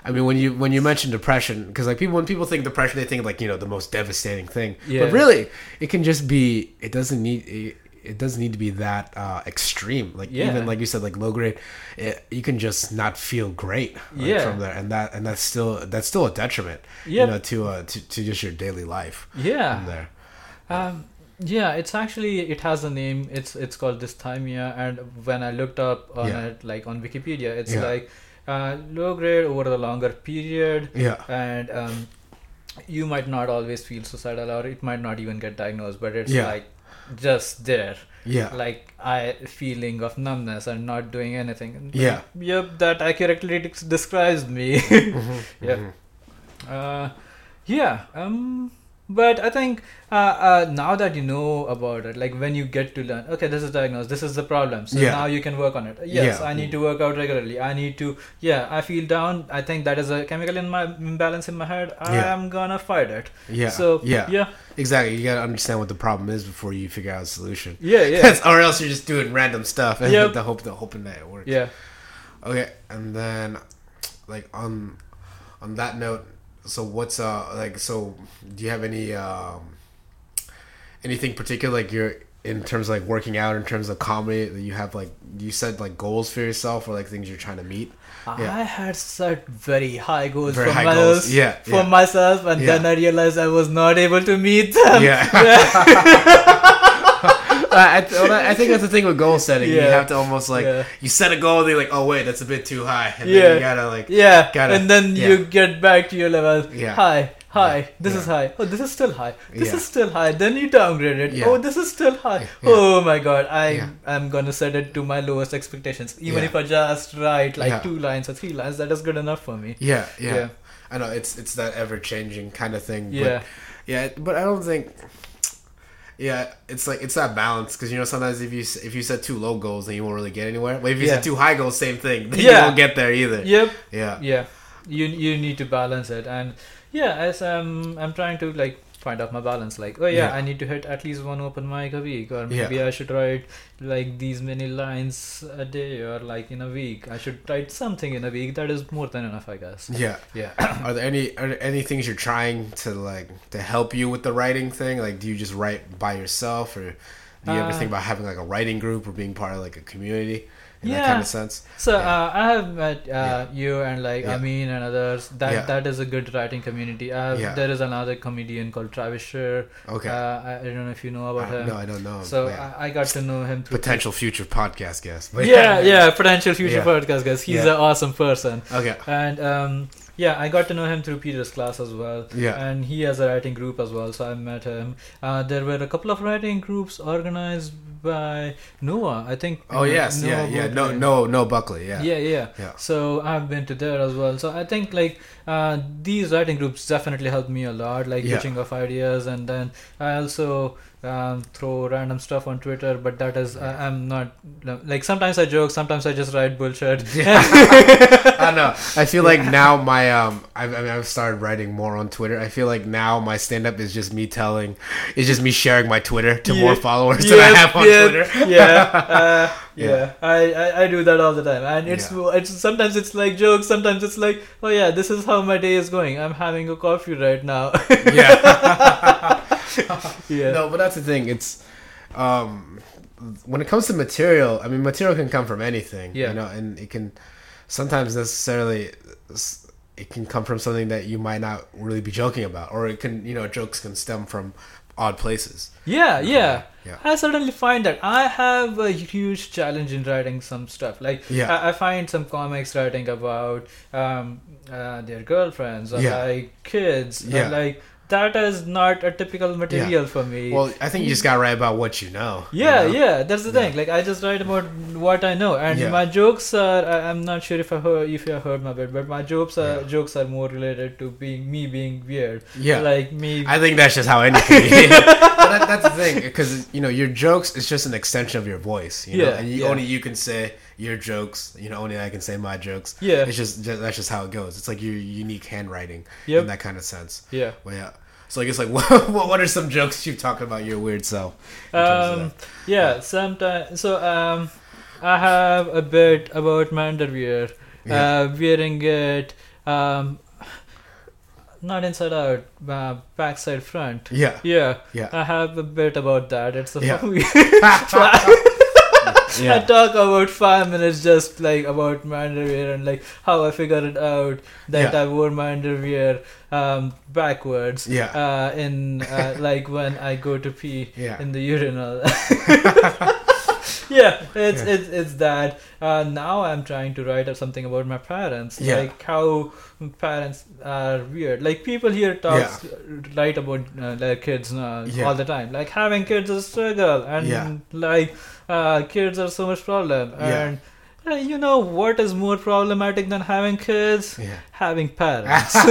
I mean, when you when you mention depression, because like people when people think depression, they think like you know the most devastating thing. Yeah. But really, it can just be. It doesn't need. It, it doesn't need to be that uh, extreme. Like Yeah. even like you said, like low grade, it, you can just not feel great like, Yeah. from there, and that and that's still that's still a detriment. Yep. You know, to uh to, to just your daily life yeah. from there. Um, yeah, it's actually it has a name. It's it's called dysthymia, and when I looked up on Yeah. it, like on Wikipedia, it's Yeah. like uh, low grade over the longer period, Yeah. and um, you might not always feel suicidal or it might not even get diagnosed but it's Yeah. like just there Yeah. like i feeling of numbness and not doing anything And Yeah. yep that accurately de- describes me Mhm, Yeah. mhm. uh, yeah um but i think uh, uh, now that you know about it like when you get to learn okay this is diagnosed this is the problem so Yeah. now you can work on it yes Yeah. i need to work out regularly i need to yeah i feel down i think that is a chemical in my imbalance in my head i Yeah. am gonna fight it Yeah. so yeah. yeah Exactly. You gotta understand what the problem is before you figure out a solution. yeah yeah That's- or else you're just doing random stuff and Yep. the hope, the hoping that it works. yeah Okay, and then like on on that note, so what's uh like so do you have any um anything particular like you're in terms of like working out in terms of comedy that you have like you said like goals for yourself or like things you're trying to meet? Yeah. I had set very high goals Very for high myself, goals. Yeah, for yeah. myself, and Yeah. then I realized I was not able to meet them. Yeah. I, I, I think that's the thing with goal setting. You have to almost like Yeah. you set a goal, and you're like, oh wait, that's a bit too high, and Yeah. then you gotta like Yeah, Gotta- and then yeah. you get back to your level. Yeah. Hi, hi. Yeah. This is high. Oh, this is still high. This Yeah. is still high. Then you downgrade it. Yeah. Oh, this is still high. Yeah. Oh my god, I Yeah. am gonna set it to my lowest expectations. Even Yeah. if I just write like Yeah. two lines or three lines, that is good enough for me. yeah, yeah, Yeah. I know it's it's that ever changing kind of thing. Yeah. but, yeah, but I don't think. Yeah, it's like it's that balance because you know sometimes if you if you set too low goals then you won't really get anywhere. But if you Yeah. set too high goals, same thing. Then you won't get there either. Yep. Yeah. yeah you you need to balance it and yeah as i'm i'm trying to like find out my balance like oh yeah, Yeah. i need to hit at least one open mic a week or Yeah. maybe i should write like these many lines a day or like in a week i should write something in a week that is more than enough i guess Yeah. yeah Are there any are there any things you're trying to like to help you with the writing thing? Like, do you just write by yourself, or do you ever Uh, think about having like a writing group or being part of like a community in that Yeah. kind of sense? so Yeah. uh, i have met uh, Yeah. you and like Yeah. amin and others that that is a good writing community uh, there is another comedian called travis Sher. Okay. uh, I, I don't know if you know about him no, I don't know. so. I, I got to know him through potential future podcast guest. But yeah, yeah, potential future podcast guest. He's an awesome person, Okay. and um, yeah, I got to know him through Peter's class as well. Yeah. and he has a writing group as well, so I met him. Uh, there were a couple of writing groups organized by Noah, I think. Oh yes, Noah yeah, yeah. No, no, no. Buckley. Yeah. Yeah, yeah. Yeah. So I've been to there as well. So I think like uh, these writing groups definitely helped me a lot, like Yeah. pitching of ideas, and then I also um, throw random stuff on Twitter. But that is I, I'm not like sometimes I joke, sometimes I just write bullshit. I know. I feel like now my um, I've, I mean, I've started writing more on Twitter. I feel like now my stand up is just me telling, it's just me sharing my Twitter to more Yeah. followers than I have on Twitter. yeah, uh, yeah. Yeah. I, I I do that all the time, and it's Yeah. it's sometimes it's like jokes, sometimes it's like, oh yeah, this is how my day is going. I'm having a coffee right now. yeah. yeah. No, but that's the thing. It's um, when it comes to material. I mean, material can come from anything. Yeah. You know, and it can sometimes necessarily it can come from something that you might not really be joking about, or it can you know jokes can stem from odd places. Yeah, yeah. Yeah. I certainly find that I have a huge challenge in writing some stuff. Like, Yeah. I, I find some comics writing about um, uh, their girlfriends or Yeah. like kids. Yeah. like that is not a typical material for me. Well, I think you just gotta write about what you know. you yeah, know? yeah, that's the Yeah. thing. Like I just write about what I know, and Yeah. my jokes are. I, I'm not sure if I heard if you heard my bit, but my jokes are Yeah. jokes are more related to being me being weird. Yeah. like me. I think that's just how anything that, that's the thing, because you know your jokes is just an extension of your voice. You know? Yeah, and you, yeah. only you can say your jokes. You know, only I can say my jokes. Yeah. it's just, just that's just how it goes. It's like your unique handwriting Yep. in that kind of sense. yeah. Well, yeah. So I guess like what what are some jokes you talk about your weird self? Um, yeah, sometimes. So, um, I have a bit about my underwear. Yeah. Uh, wearing it, um, not inside out, uh, backside front. Yeah. Yeah, Yeah. I have a bit about that. It's a Yeah. I yeah. talk about five minutes just like about my underwear and like how I figured it out that Yeah. I wore my underwear um, backwards. Yeah. Uh, in uh, like when I go to pee Yeah. in the urinal. yeah, it's Yeah. it's it's that. Uh, now I'm trying to write up something about my parents, Yeah. like how parents are weird. Like people here talk write about uh, their kids uh, Yeah. all the time. Like having kids is a struggle, and Yeah. like uh, kids are so much problem. And uh, you know what is more problematic than having kids? Yeah. Having parents.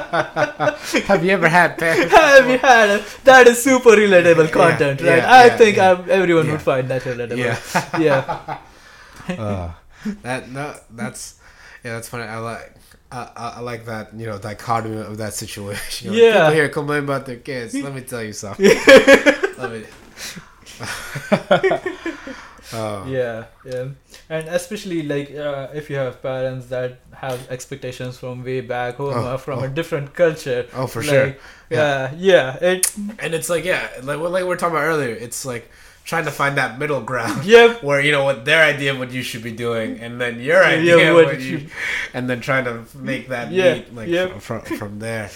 Have you ever had parents? Have you had a, that is super relatable Yeah, content, right? yeah, I yeah, think yeah. everyone Yeah. would find that relatable. Yeah. yeah. Uh, that no, that's yeah, that's funny. I like. I, I I like that you know dichotomy of that situation. You know, Yeah. people here complain about their kids. Let me tell you something. Let me. Oh. yeah yeah and especially like uh, if you have parents that have expectations from way back home Oh, or from oh. a different culture Oh, for like, sure. yeah yeah it And it's like yeah, like what- like we are talking about earlier. It's like trying to find that middle ground. yep Where you know what their idea of what you should be doing, and then your idea of what what you- you, and then trying to make that Yeah, meet like yep. from, from from there.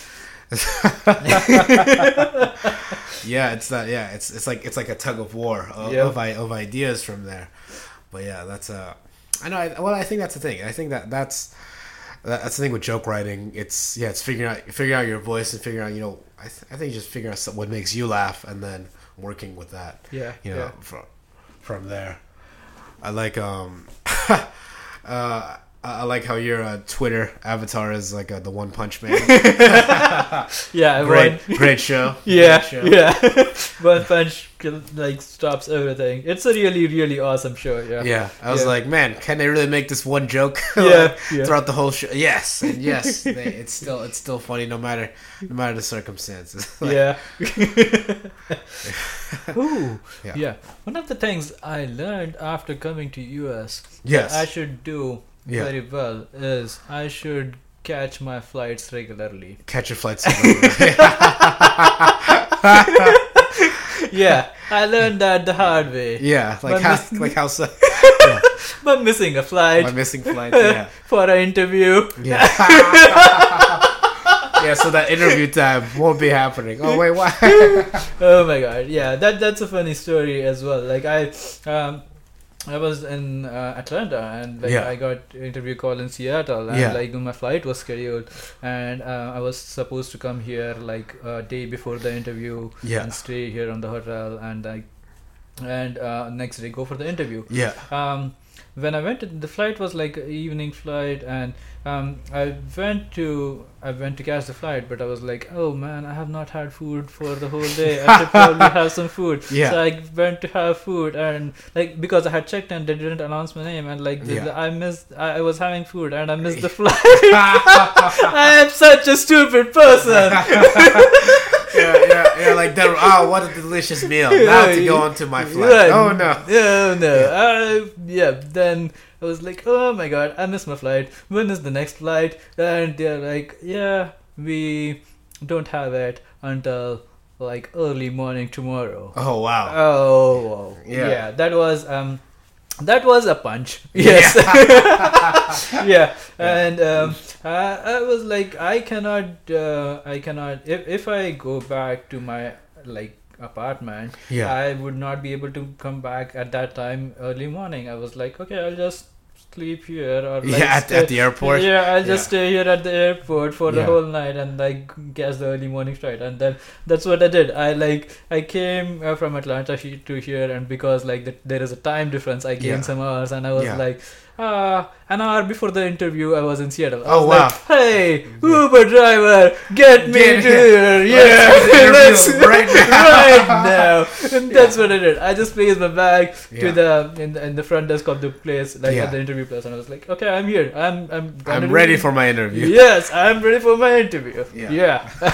yeah, it's that. Yeah, it's it's like it's like a tug of war of Yep. of, of ideas from there. But yeah, that's uh, I know. I, well, I think that's the thing. I think that that's that's the thing with joke writing. It's yeah, it's figuring out figuring out your voice and figuring out you know. I, th- I think just figuring out what makes you laugh and then working with that yeah you know yeah. from from there i like um uh I I like how your uh, Twitter avatar is like uh, the One Punch Man. yeah great, great show. yeah Great show. yeah one punch like stops everything it's a really really awesome show yeah Yeah, I was Yeah. like, man, can they really make this one joke Yeah, yeah. throughout the whole show? Yes, and yes, they, it's still it's still funny no matter no matter the circumstances. Like, yeah. Ooh. Yeah. Yeah. One of the things I learned after coming to US Yes. I should do Yeah. very well is I should catch my flights regularly. Catch your flights. regularly. yeah, I learned that the hard way. yeah, like how miss- like how so, But missing a flight. my flight missing flights. Yeah, for an interview. yeah. yeah, so that interview time won't be happening. Oh wait, why? oh my god yeah that that's a funny story as well like i um I was in uh, Atlanta and like Yeah. I got interview call in Seattle and Yeah. like my flight was scheduled and uh, I was supposed to come here like a day before the interview Yeah. and stay here on the hotel and like and uh, next day go for the interview yeah, um, when I went to the flight was like evening flight and um, I went to I went to catch the flight but I was like oh man I have not had food for the whole day I should probably have some food Yeah. so I went to have food and like because I had checked and they didn't announce my name and like the, Yeah. I missed I was having food and I missed the flight I am such a stupid person yeah, yeah, yeah. Like that. Oh, what a delicious meal! Now to go on to my flight. Right. Oh no. No, no. I, yeah. Then I was like, oh my god, I missed my flight. When is the next flight? And they're like, yeah, we don't have it until like early morning tomorrow. Oh wow. Oh, wow. Yeah. yeah. That was um, that was a punch. Yes. yeah. And um, I, I was like, I cannot, uh, I cannot. If if I go back to my like apartment, Yeah. I would not be able to come back at that time early morning. I was like, okay, I'll just sleep here or like yeah, at, at the airport. yeah, I'll just Yeah. stay here at the airport for the Yeah. whole night and like catch the early morning flight. And then that's what I did. I like I came uh, from Atlanta to here, and because like the, there is a time difference, I gained Yeah. some hours, and I was like. Uh, an hour before the interview, I was in Seattle. I Oh, was like, wow. hey, Uber driver, get me to here. here. Yeah, Let's right now. right now. And that's what I did. I just placed my bag Yeah. to the in, the in the front desk of the place, like Yeah. at the interview place, and I was like, okay, I'm here. I'm I'm I'm ready for my interview. Yes, I'm ready for my interview. Yeah. Yeah.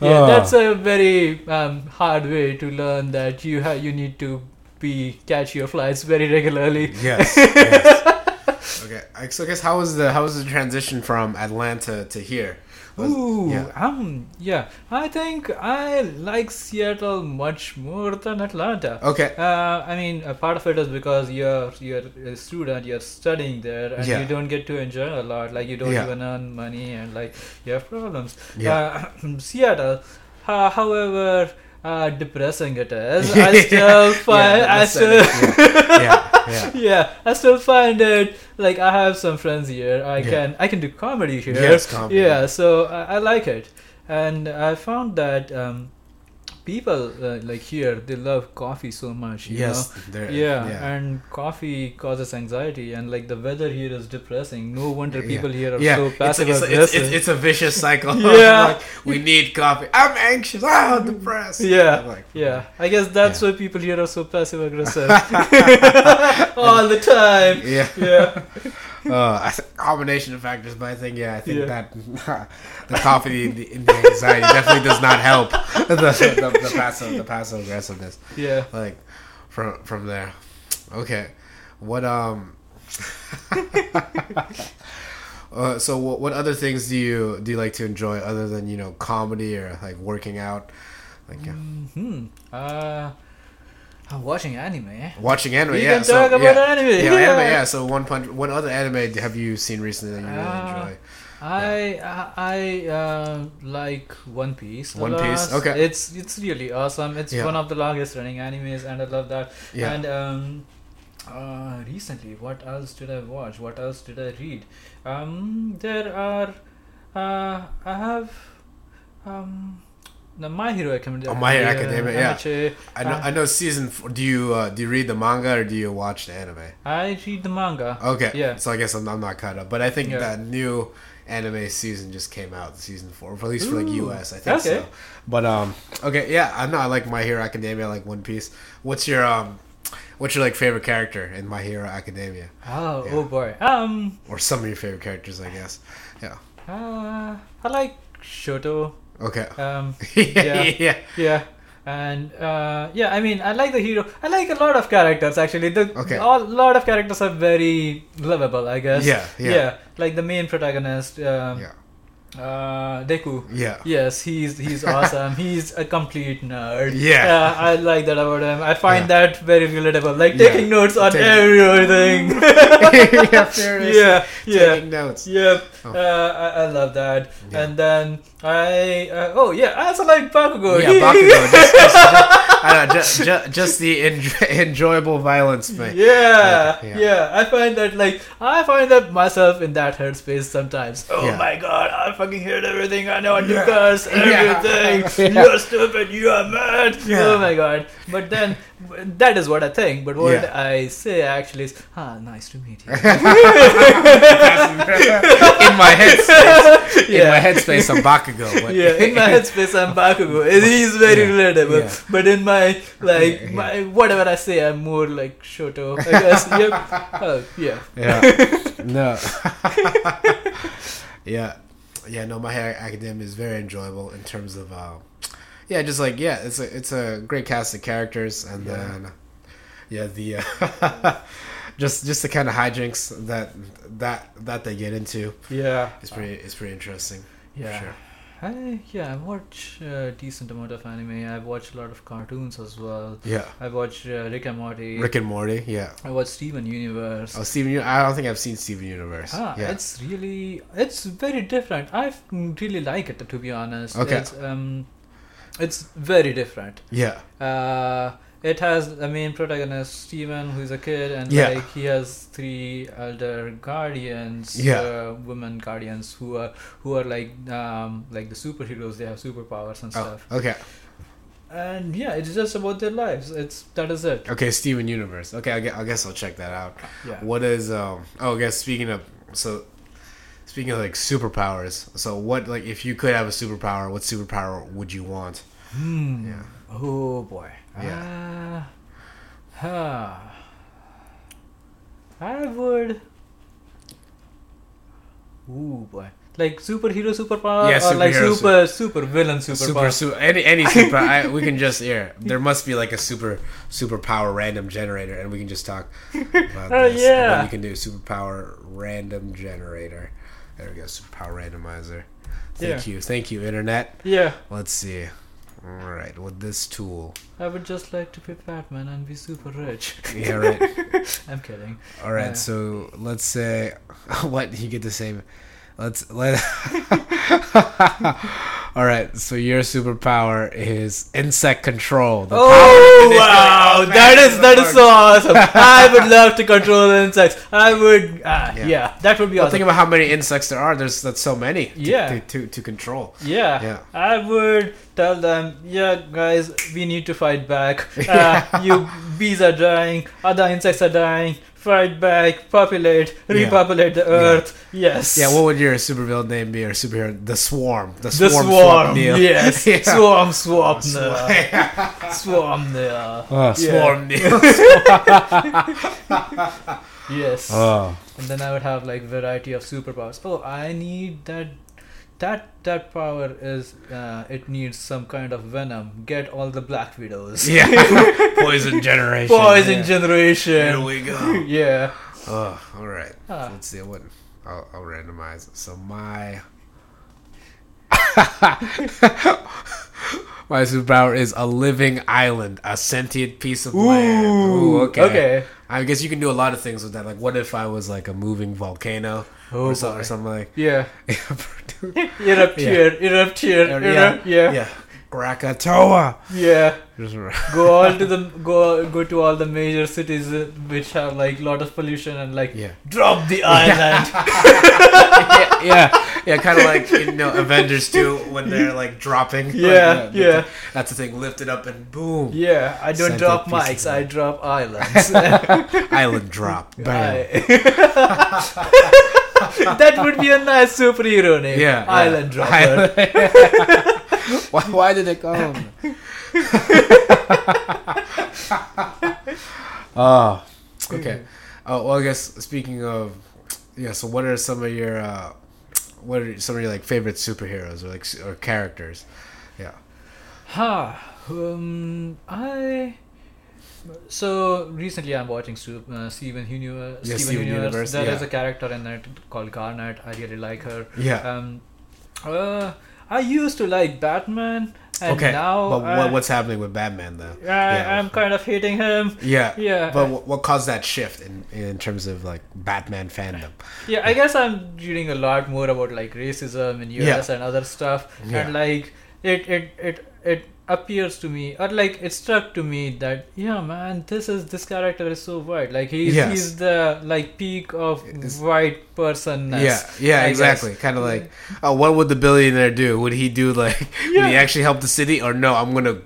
yeah, Oh. that's a very um, hard way to learn that you have you need to be catch your flights very regularly. Yes. yes. Okay. I- So I guess how was the how was the transition from Atlanta to here? Was- Ooh, yeah. um, yeah. I think I like Seattle much more than Atlanta. Okay. Uh, I mean, a part of it is because you're you're a student, you're studying there, and Yeah. you don't get to enjoy a lot. Like you don't Yeah. even earn money, and like you have problems. Yeah. Uh, Seattle, ho- however uh, depressing it is, I still find I still it, yeah, yeah, yeah. yeah, I still find it like I have some friends here. I Yeah. can I can do comedy here. Yes, comedy. Yeah, so I, I like it, and I found that um, people uh, like here they love coffee so much. You Yes, know? Yeah, yeah. and coffee causes anxiety, and like the weather here is depressing. No wonder Yeah. people here are yeah, so passive it's, it's, aggressive. it's, it's a vicious cycle. Yeah. like, we need coffee. I'm anxious. Ah, I'm depressed. Yeah, like, yeah. I guess that's Yeah. why people here are so passive aggressive all the time. Yeah. Yeah, Uh, combination of factors, but I think yeah, I think Yeah. that the coffee, the, the anxiety definitely does not help the, the, the passive the passive aggressiveness. yeah. Like from from there. Okay, what um. uh, so what what other things do you do you like to enjoy other than you know comedy or like working out, like uh, Hmm. Uh, I'm watching anime. watching anime? We yeah, can so, talk about yeah. anime. Yeah, Yeah. anime. Yeah. So one punch. What other anime have you seen recently that you really Uh, enjoy? I I, I uh, like One Piece. One Piece, okay. It's it's really awesome. It's one of the longest running animes, and I love that. Yeah. And um, uh, recently, what else did I watch? What else did I read? Um, there are. Uh, I have. Um, the My Hero Academia. Oh, My Hero Academia, yeah. MHA. I know. I know. Season. Four, do you uh, do you read the manga or do you watch the anime? I read the manga. Okay. Yeah. So I guess I'm, I'm not caught up, but I think Yeah. that new anime season just came out, season four, at least for like Ooh, US. I think okay. so. But um, okay, yeah, I know. I like My Hero Academia. I like One Piece. What's your um, what's your like favorite character in My Hero Academia, Oh, Yeah. oh boy. Um, or some of your favorite characters? I guess. Yeah. uh, I like Shoto. Okay. Um, yeah. Yeah. yeah. yeah, and uh, yeah. I mean, I like the hero. I like a lot of characters actually. The Okay. a lot of characters are very lovable. I guess. Yeah, yeah. Like the main protagonist. Um, Yeah. Uh, Deku. Yeah. Yes, he's he's awesome. he's a complete nerd. Yeah. I like that about him. I find Yeah. that very relatable. Like Yeah. taking notes on Take- everything. yeah. Yeah, yeah. Taking notes. Yep, Oh. uh, I, I love that. And then I, uh, oh yeah, I also like Bakugo. Yeah, Bakugo. Just, just, just, just, just, the enjoy, enjoyable violence thing. yeah, Yeah. I find that like I find that myself in that headspace sometimes. Oh my god, I fucking hate everything. I know I Yeah. curse everything. Yeah. You're stupid. You are mad. Yeah. Oh my god. But then that is what I think. But what Yeah. I say actually is, ah, nice to meet you. in my headspace, in my headspace, I'm Bakugo. But yeah, in my headspace I'm Bakugo. He's very Yeah, relatable. yeah. But in my like Yeah. my whatever I say, I'm more like Shoto. I guess. yep. Oh, yeah. yeah, no, yeah, yeah. No, my Hero academia is very enjoyable in terms of, uh, yeah, just like yeah, it's a it's a great cast of characters, and Yeah. then yeah, the uh, just just the kind of hijinks that that that they get into Yeah. is pretty is pretty interesting. Yeah. sure. I yeah, I watch a decent amount of anime. I watch a lot of cartoons as well. Yeah, I watch uh, Rick and Morty. Rick and Morty. Yeah. I watch Steven Universe. Oh, Steven. I don't think I've seen Steven Universe. Ah, yeah. it's really it's very different. I really like it to be honest. Okay. It's um, it's very different. yeah. Uh, it has the main protagonist Steven, who's a kid, and Yeah. like he has three elder guardians, Yeah. uh, women guardians who are who are like um like the superheroes. They have superpowers and Oh, stuff. okay. And yeah, it's just about their lives. It's that is it. Okay, Steven Universe. Okay, I gue- I guess I'll check that out. Yeah. What is um? Oh, I guess speaking of so, speaking of like superpowers. So what like if you could have a superpower, what superpower would you want? Hmm. Yeah. Oh boy. Yeah. Uh, huh. I would. Ooh boy. Like superhero superpower Yeah, or like superhero super super villain superpower. Super, super any any super. I, we can just here. There must be like a super superpower random generator, and we can just talk about Oh, this. yeah. Then you can do superpower random generator. There we go. Superpower randomizer. Thank Yeah. you, thank you, internet. Yeah. Let's see. All right, with this tool. I would just like to be Batman and be super rich. Yeah, right. I'm kidding. All right, Yeah. so let's say what you get the same. Let's let. All right, so your superpower is insect control. The Oh wow, that is that is so awesome. I would love to control insects. I would, uh, Yeah. yeah. that would be Well, awesome. think about how many insects there are. There's that's so many. To, Yeah. To, to, to control. Yeah. Yeah. I would tell them, yeah, guys, we need to fight back. Uh, Yeah. You bees are dying, other insects are dying. Fight back, populate, Yeah. repopulate the earth. Yes. Yeah. What would your supervillain name be or superhero? The Swarm. The Swarm. the Swarm. swarm. Swapnil. Yes. Yeah. Swarm, swap, Swarm. Ah, swarm there. Oh, Swarm. Yes. Oh. and then I would have like variety of superpowers. Oh, I need that. That that power is uh, it needs some kind of venom. Get all the black widows. Yeah. Poison generation. Poison Yeah. generation. Here we go. yeah. Oh, all right. Ah. Let's see what I'll, I'll randomize. So my my superpower is a living island, a sentient piece of land. Ooh, okay. Okay. I guess you can do a lot of things with that. Like, what if I was like a moving volcano Oh, or, so, or something like? Yeah. Dude. Erupt here. Erupt here. Yeah, Erupt. Yeah. yeah. Krakatoa. Yeah. Go all to the go go to all the major cities uh, which have like lot of pollution and like yeah. drop the island. yeah, yeah, yeah, kind of like you know Avengers 2 when they're like dropping. Like, Yeah, yeah. That's the thing. Lift it up and boom. Yeah, I don't drop a piece of mics. I drop islands. Island drop. Bam. I- that would be a nice superhero name. Yeah. Island yeah. Dropper. Island- why, why did it come? oh, okay. Oh, well, I guess speaking of, yeah. So, what are some of your, uh, what are some of your like favorite superheroes or like or characters? Yeah. Ha. Um, I. So recently, I'm watching uh, Steven Universe. Yeah, Steven, Steven Universe. Universe, There yeah. is a character in it called Garnet. I really like her. Yeah. Um, uh, I used to like Batman, and okay. now but I, what's happening with Batman though? I, yeah. I'm kind of hating him. Yeah. Yeah. But what, what caused that shift in in terms of like Batman fandom? Yeah, I guess I'm reading a lot more about like racism in US and other stuff, Yeah. and like it it it it appears to me or like it struck to me that yeah man this is this character is so white like he's Yes. he's the like peak of It's- white person Yeah, yeah, exactly. Kind of like, oh, what would the billionaire do? Would he do like, would he actually help the city, or no? I'm gonna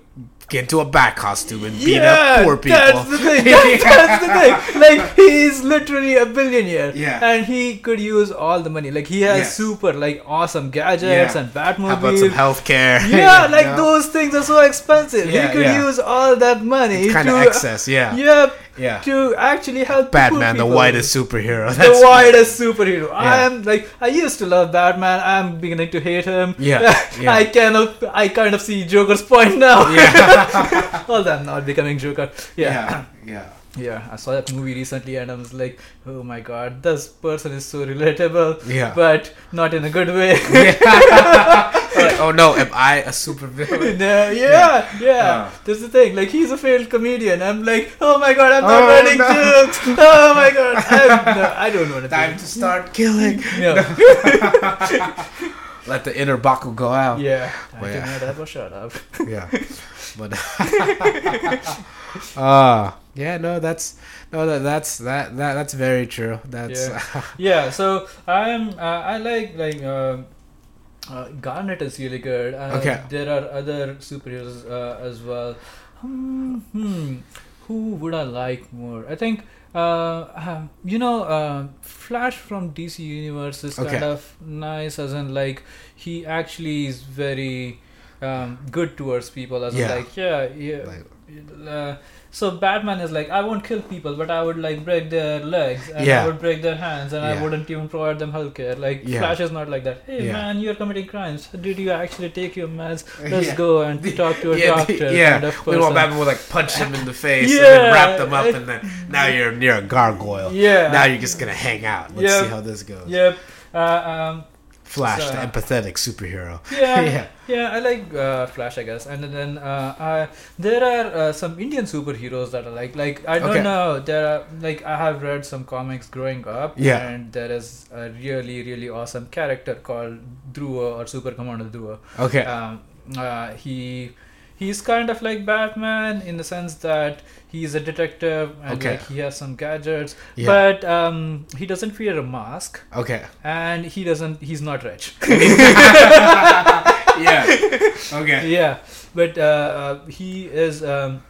get into a bat costume and beat yeah, up poor people. That's the thing. That's, that's the thing. Like he's literally a billionaire. Yeah. And he could use all the money. Like he has super like awesome gadgets Yeah. and Batmobiles. How about some health care? Yeah, like those things are so expensive. He could use all that money kind to of excess. Yeah, Yep, yeah. to actually help Batman, the whitest superhero. the That's- widest superhero. I am like I used to love Batman. I'm beginning to hate him. Yeah, yeah. I kind of I kind of see Joker's point now. Yeah, Although I'm not becoming Joker. Yeah. yeah, yeah. Yeah, I saw that movie recently and I was like, oh my god, this person is so relatable, Yeah. but not in a good way. Like, oh no, am I a supervillain? No, yeah, yeah. Uh. That's the thing. Like he's a failed comedian. I'm like, oh my god, I'm not Oh, running no. jokes. Oh my god, I'm, no, I don't want to. Time to start killing. No. Let the inner Bakugo out. Yeah. Well, I yeah. can never shut up. yeah but ah yeah no that's no that that's that, that that's very true that's Yeah. So I'm. Uh, I like like. Uh, uh, Garnet is really good. Uh, Okay. There are other superheroes uh, as well. Hmm, hmm. Who would I like more? I think. Uh, um, you know, uh, Flash from DC Universe is Okay. kind of nice, as in like he actually is very um, good towards people. As in like yeah, yeah. like, uh, so Batman is like I won't kill people, but I would like break their legs and Yeah. I would break their hands and I wouldn't even provide them healthcare. Like Yeah. Flash is not like that. Hey Yeah. man, you're committing crimes. Did you actually take your meds? Let's Yeah. go and talk to a yeah, doctor. yeah. Kind of we want. Batman would like punch him in the face and Yeah. then wrap them up and then now you're near a gargoyle Yeah. now you're just gonna hang out let's Yeah. see how this goes Yep. Uh, um, Flash, So- the empathetic superhero. yeah, Yeah. yeah, I like uh, Flash, I guess. And then uh, uh, there are uh, some Indian superheroes that I like. Like I don't Okay. know, there are like I have read some comics growing up, Yeah. and there is a really really awesome character called Dhruva or Super Commando Dhruva. Okay. Um, uh, he he's kind of like Batman in the sense that he's a detective and Okay. like he has some gadgets, Yeah. but um, he doesn't wear a mask okay. and he doesn't he's not rich. Yeah. Okay. yeah but uh, uh, he is um,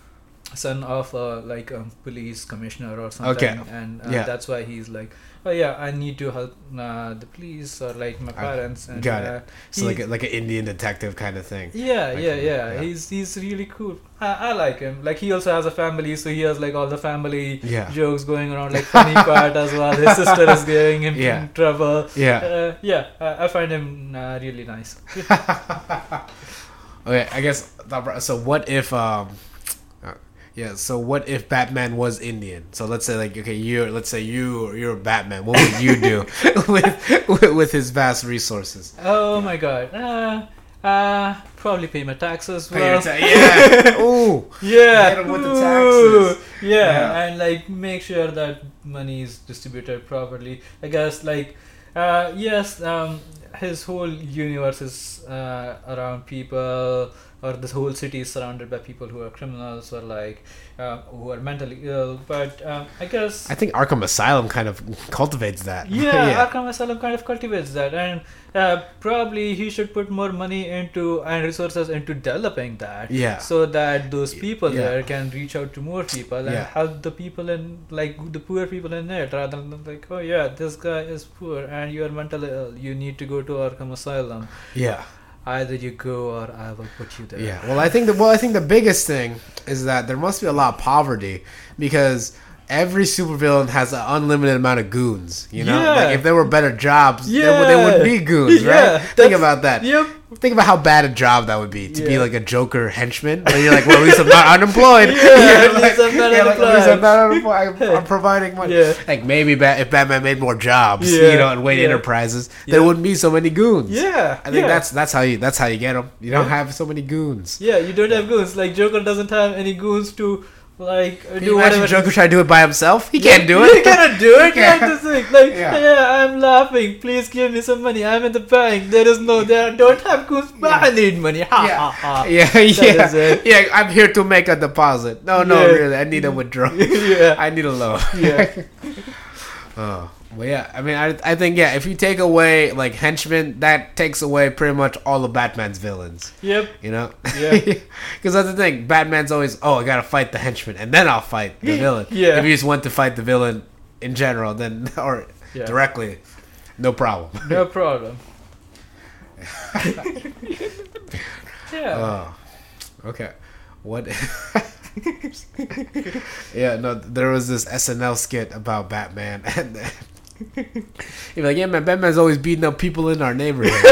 son of a like a police commissioner or something Okay. and uh, Yeah. that's why he's like oh yeah i need to help uh, the police or like my parents and got it. uh, So like a, like an Indian detective kind of thing. yeah Like, yeah yeah yeah. he's he's really cool I, I like him like he also has a family so he has like all the family Yeah. jokes going around like funny part as well his sister is giving him Yeah. trouble Yeah. uh, yeah I, I find him uh, really nice Okay, I guess. So what if um, uh, yeah. So what if Batman was Indian? So let's say like okay, you let's say you you're Batman. What would you do with, with with his vast resources? Oh my god. Uh, uh, probably pay my taxes. Pay your Well. ta- yeah. Ooh. yeah. Hit with the taxes. Yeah. Yeah. and like make sure that money is distributed properly. I guess like, uh, yes, um, his whole universe is uh, around people, or this whole city is surrounded by people who are criminals or like uh, who are mentally ill. But um, I guess I think Arkham Asylum kind of cultivates that. yeah, Arkham Asylum kind of cultivates that, and uh, probably he should put more money into and resources into developing that. Yeah. So that those people Yeah. there can reach out to more people and Yeah. help the people in like the poor people in it, rather than like, oh yeah, this guy is poor and you are mentally ill. You need to go to Arkham Asylum. yeah. Either you go or I will put you there. Yeah. Well, I think the well, I think the biggest thing is that there must be a lot of poverty because every supervillain has an unlimited amount of goons. You know, Yeah. like if there were better jobs, there, would- there wouldn't be goons, Yeah, right? Think about that. Yep. Think about how bad a job that would be to be like a Joker henchman. Where you're like, well, at least I'm not unemployed. Yeah, at least I'm not yeah, like, I'm unemployed. not unemployed. I'm, I'm providing money. Yeah. Like maybe Bat- if Batman made more jobs, Yeah, you know, and Wayne yeah. Enterprises, there wouldn't be so many goons. Yeah. I think yeah. that's that's how you that's how you get them. You don't Yeah. have so many goons. Yeah, you don't have goons. Like Joker doesn't have any goons to like Can do you imagine whatever. Joker try to do it by himself? He can't do it. He cannot do it. Yeah. That's the thing. Like, Yeah. yeah. I'm laughing. Please give me some money. I'm in the bank. There is no. There don't have goons. But I need money. Ha Yeah. ha ha. Yeah, yeah, yeah. I'm here to make a deposit. No, no, Yeah. really, I need a withdrawal. yeah. I need a loan. Yeah. Oh, well, yeah. I mean, I, I think yeah. If you take away like henchmen, that takes away pretty much all of Batman's villains. Yep. You know? Yeah. Because that's the thing. Batman's always, oh, I gotta fight the henchman, and then I'll fight the villain. Yeah. If you just went to fight the villain in general, then or Yeah. directly, no problem. No problem. yeah. Oh, okay. What? yeah, no. There was this SNL skit about Batman, and you're like, "Yeah, man, Batman's always beating up people in our neighborhood."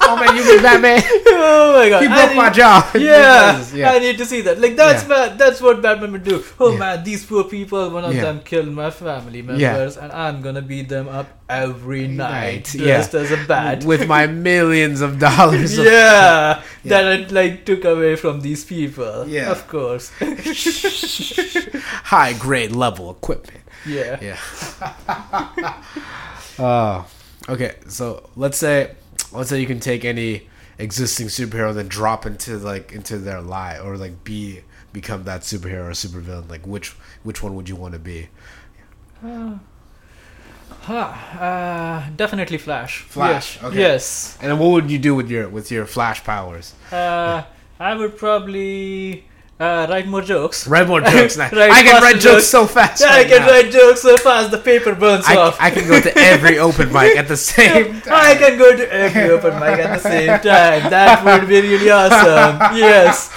oh man, you mean Batman? oh my god. He broke my need- jaw. Yeah, yeah. I need to see that. Like that's Yeah. bad. That's what Batman would do. Oh Yeah. man, these poor people. One of Yeah. them killed my family members, and I'm gonna beat them up every night, yeah. as a bat. With my millions of dollars. of- yeah, that I like took away from these people. Yeah. of course. high grade level equipment. Yeah. Yeah. Oh, okay. So let's say, let's say you can take any existing superhero and then drop into like into their lie or like be become that superhero or supervillain. Like which which one would you want to be? Huh, uh, definitely Flash. Flash, Yes. okay. Yes. And what would you do with your with your Flash powers? Uh, I would probably uh, write more jokes. Write more jokes. now. I can write jokes jokes. so fast. Yeah, I can now. write jokes so fast the paper burns I, off. I can go to every open mic at the same time. I can go to every open mic at the same time. That would be really awesome. Yes.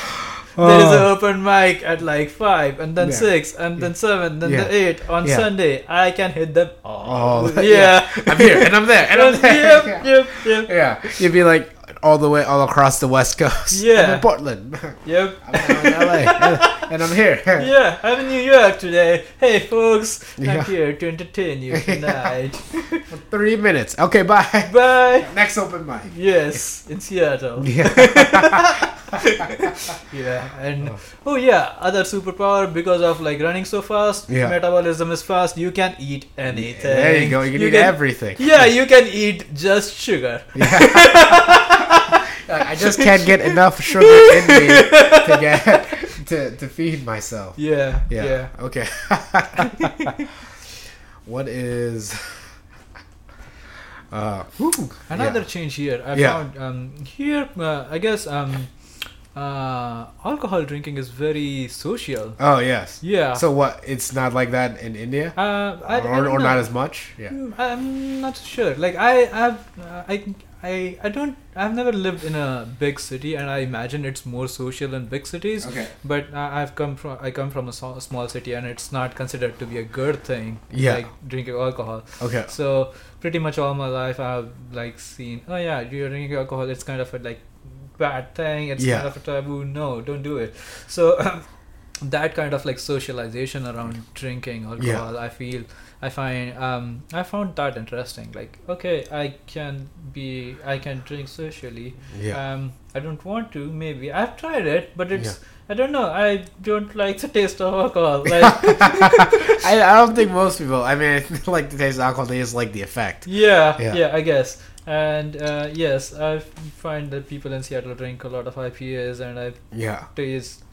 There is an Oh. open mic at like 5 and then Yeah. 6 and then 7 then Yeah. the 8 on Yeah. Sunday. I can hit them all. Oh, yeah. I'm here and I'm there and I'm there. yep, yep, yep, Yeah, you'd be like all the way all across the West Coast. Yeah. I'm in Portland. yep. I'm in LA. and I'm here. yeah, I'm in New York today. Hey, folks, Yeah. I'm here to entertain you tonight. For three minutes. Okay, bye. Bye. Next open mic. Yes, in Seattle. Yeah. Yeah, and oh. oh yeah, other superpower because of like running so fast, Yeah. metabolism is fast. You can eat anything. There you go. You can eat everything. Yeah, you can eat just sugar. I just can't get enough sugar in me to get to, to feed myself. Yeah, Yeah. yeah. Okay. what is uh whew, Another yeah. change here. I Yeah. found um, here. Uh, I guess um, uh, alcohol drinking is very social. Oh yes. Yeah. So what? It's not like that in India, uh, I, I or, don't or not as much. Yeah. Mm, I'm not sure. Like I have, uh, I, I, I don't. I've never lived in a big city, and I imagine it's more social in big cities. Okay. But I I've come from. I come from a so- small city, and it's not considered to be a good thing. Yeah. Like drinking alcohol. Okay. So pretty much all my life, I've like seen. Oh yeah, you're drinking alcohol. It's kind of a like bad thing. It's Yeah. kind of a taboo. No, don't do it. So. that kind of like socialization around drinking alcohol i feel i find um i found that interesting like okay i can be i can drink socially Yeah. um i don't want to maybe i've tried it but it's i don't know i don't like the taste of alcohol like I, I don't think most people. I mean, I like the taste of alcohol. They just like the effect. yeah, Yeah. yeah i guess and uh, yes i find that people in seattle drink a lot of ipas and i Yeah. taste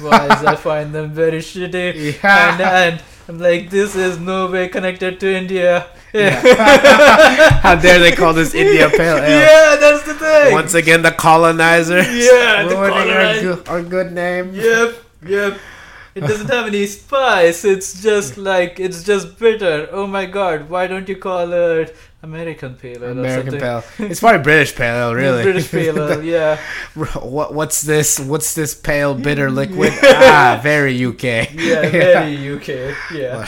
wise i find them very shitty Yeah. and, and I'm like, this is no way connected to India. Yeah. How dare they call this India Pale Ale? Yeah, that's the thing. Once again, the colonizer. Yeah, the ruining our, good, our good name. Yep, yep. It doesn't have any spice. It's just like it's just bitter. Oh my god! Why don't you call it American Pale Ale American? Pale. It's probably British Pale Ale, really. British Pale Ale. Yeah, what, what's this? What's this pale bitter liquid? ah, very UK. yeah, very UK. Yeah,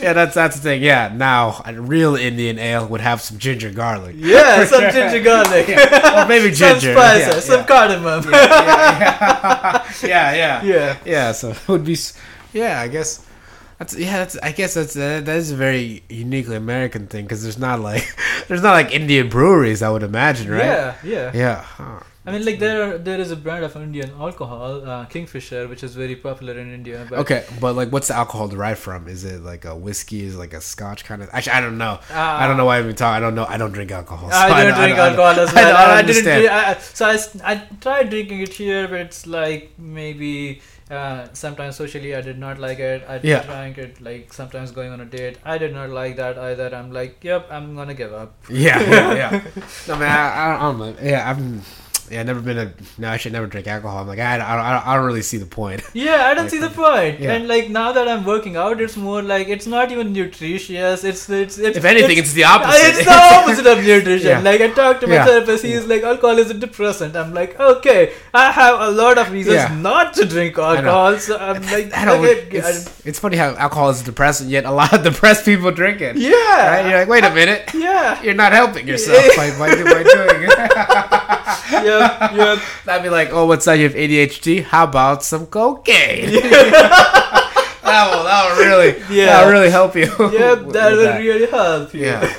yeah, that's that's the thing. Yeah, now a real Indian ale would have some ginger garlic. yeah. Some ginger garlic. Or maybe ginger. some spices. Yeah, some yeah. cardamom. yeah, yeah, yeah, yeah. yeah. So it would be, yeah. I guess that's yeah. That's I guess that's uh, that is a very uniquely American thing because there's not like there's not like Indian breweries. I would imagine, right? Yeah, yeah. Yeah. Huh. I mean, like there are, there is a brand of Indian alcohol, uh, Kingfisher, which is very popular in India. But Okay, but like, what's the alcohol derived from? Is it like a whiskey? Is it like a Scotch kind of? Actually, I don't know. Uh, I don't know why I'm even talking. I don't know. I don't drink alcohol. so I don't drink I alcohol as I well. don't- I, I don't didn't. understand. Drink, I, I- so I, I tried drinking it here, but it's like maybe uh, sometimes socially I did not like it. I Yeah. drank it like sometimes going on a date. I did not like that either. I'm like, yep, I'm gonna give up. Yeah, yeah, yeah. no man, I, I, don't know. Yeah, I've yeah, never been a. No, I should never drink alcohol. I'm like, I, I, don't, I don't- really see the point. Yeah, I don't Like, see the point. yeah. And like now that I'm working out, it's more like it's not even nutritious. It's it's, it's If anything, it's, the opposite. It's the opposite of nutrition. Yeah. Like I talked to my Yeah. therapist, he's like, alcohol is a depressant. I'm like, okay, I have a lot of reasons Yeah. not to drink alcohol. So I'm like, I don't, okay, it's, it's funny how alcohol is depressant, yet a lot of depressed people drink it. yeah, Right? You're like, wait a minute. yeah, You're not helping yourself by, by, by doing it. Yep, yep. That'd be like, oh, what's that? You have ADHD? How about some cocaine? that will, that will really, Yeah. that will really help you. Yep, that with will really help you. Yeah.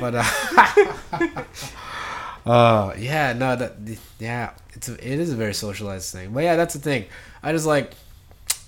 but uh, uh yeah, no that yeah, it's a, it is a very socialized thing. But yeah, that's the thing. I just like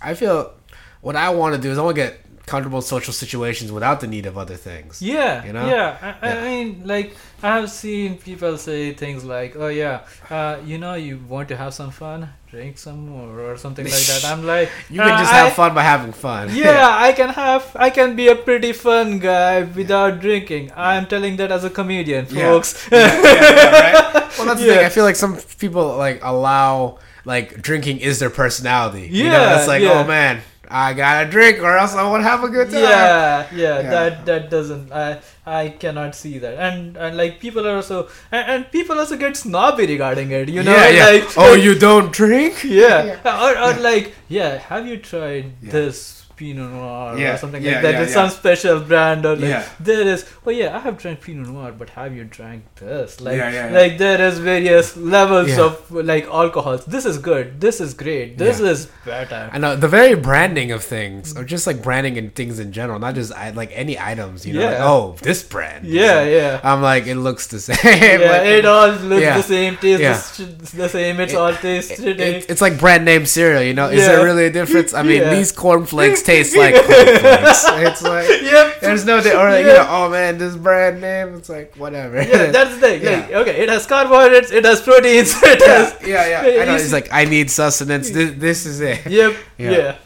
I feel what I want to do is I want to get comfortable social situations without the need of other things. Yeah, You know? yeah. I, Yeah. I mean, like I have seen people say things like, "Oh yeah, uh, you know, you want to have some fun, drink some more or something like that." I'm like, You can uh, just I- have fun by having fun. Yeah, I can have. I can be a pretty fun guy without drinking. I'm telling that as a comedian, folks. Yeah, yeah, yeah, right? Well, that's the thing. I feel like some people like allow like drinking is their personality. you know? Yeah, it's like, yeah. oh man, I gotta drink or else I won't have a good time. yeah, yeah, Yeah. That that doesn't. I I cannot see that. And and like people are also and, and people also get snobby regarding it. You know, yeah, yeah. like oh, like- you don't drink? Yeah. Or, or like, yeah, have you tried Yeah. this Pinot Noir Yeah, or something yeah, like that. yeah, It's yeah. some special brand or like Yeah. there is. Oh yeah, I have drank Pinot Noir, but have you drank this? Like Yeah, yeah, yeah. like there is various levels Yeah. of like alcohols. This is good. This is great. This Yeah. is better. And know the very branding of things, or just like branding and things in general, not just like any items. You know, like, oh, this brand. Yeah, like- yeah. I'm like, it looks the same. yeah, Like, it all looks yeah. the same, tastes Yeah. the, the same. It's It- all tastes it- today. it- it's like brand name cereal, you know? Is Yeah. there really a difference? I mean, Yeah. these cornflakes taste like cornflakes. It's like yep. there's no, di- or like, you know, oh man, this brand name. It's like whatever. Yeah, that's the thing. Like, okay, it has carbohydrates, it has proteins, it yeah, has. yeah, yeah. Yeah, I know. you It's like I need sustenance. This, this is it. Yep. Yeah. Yeah.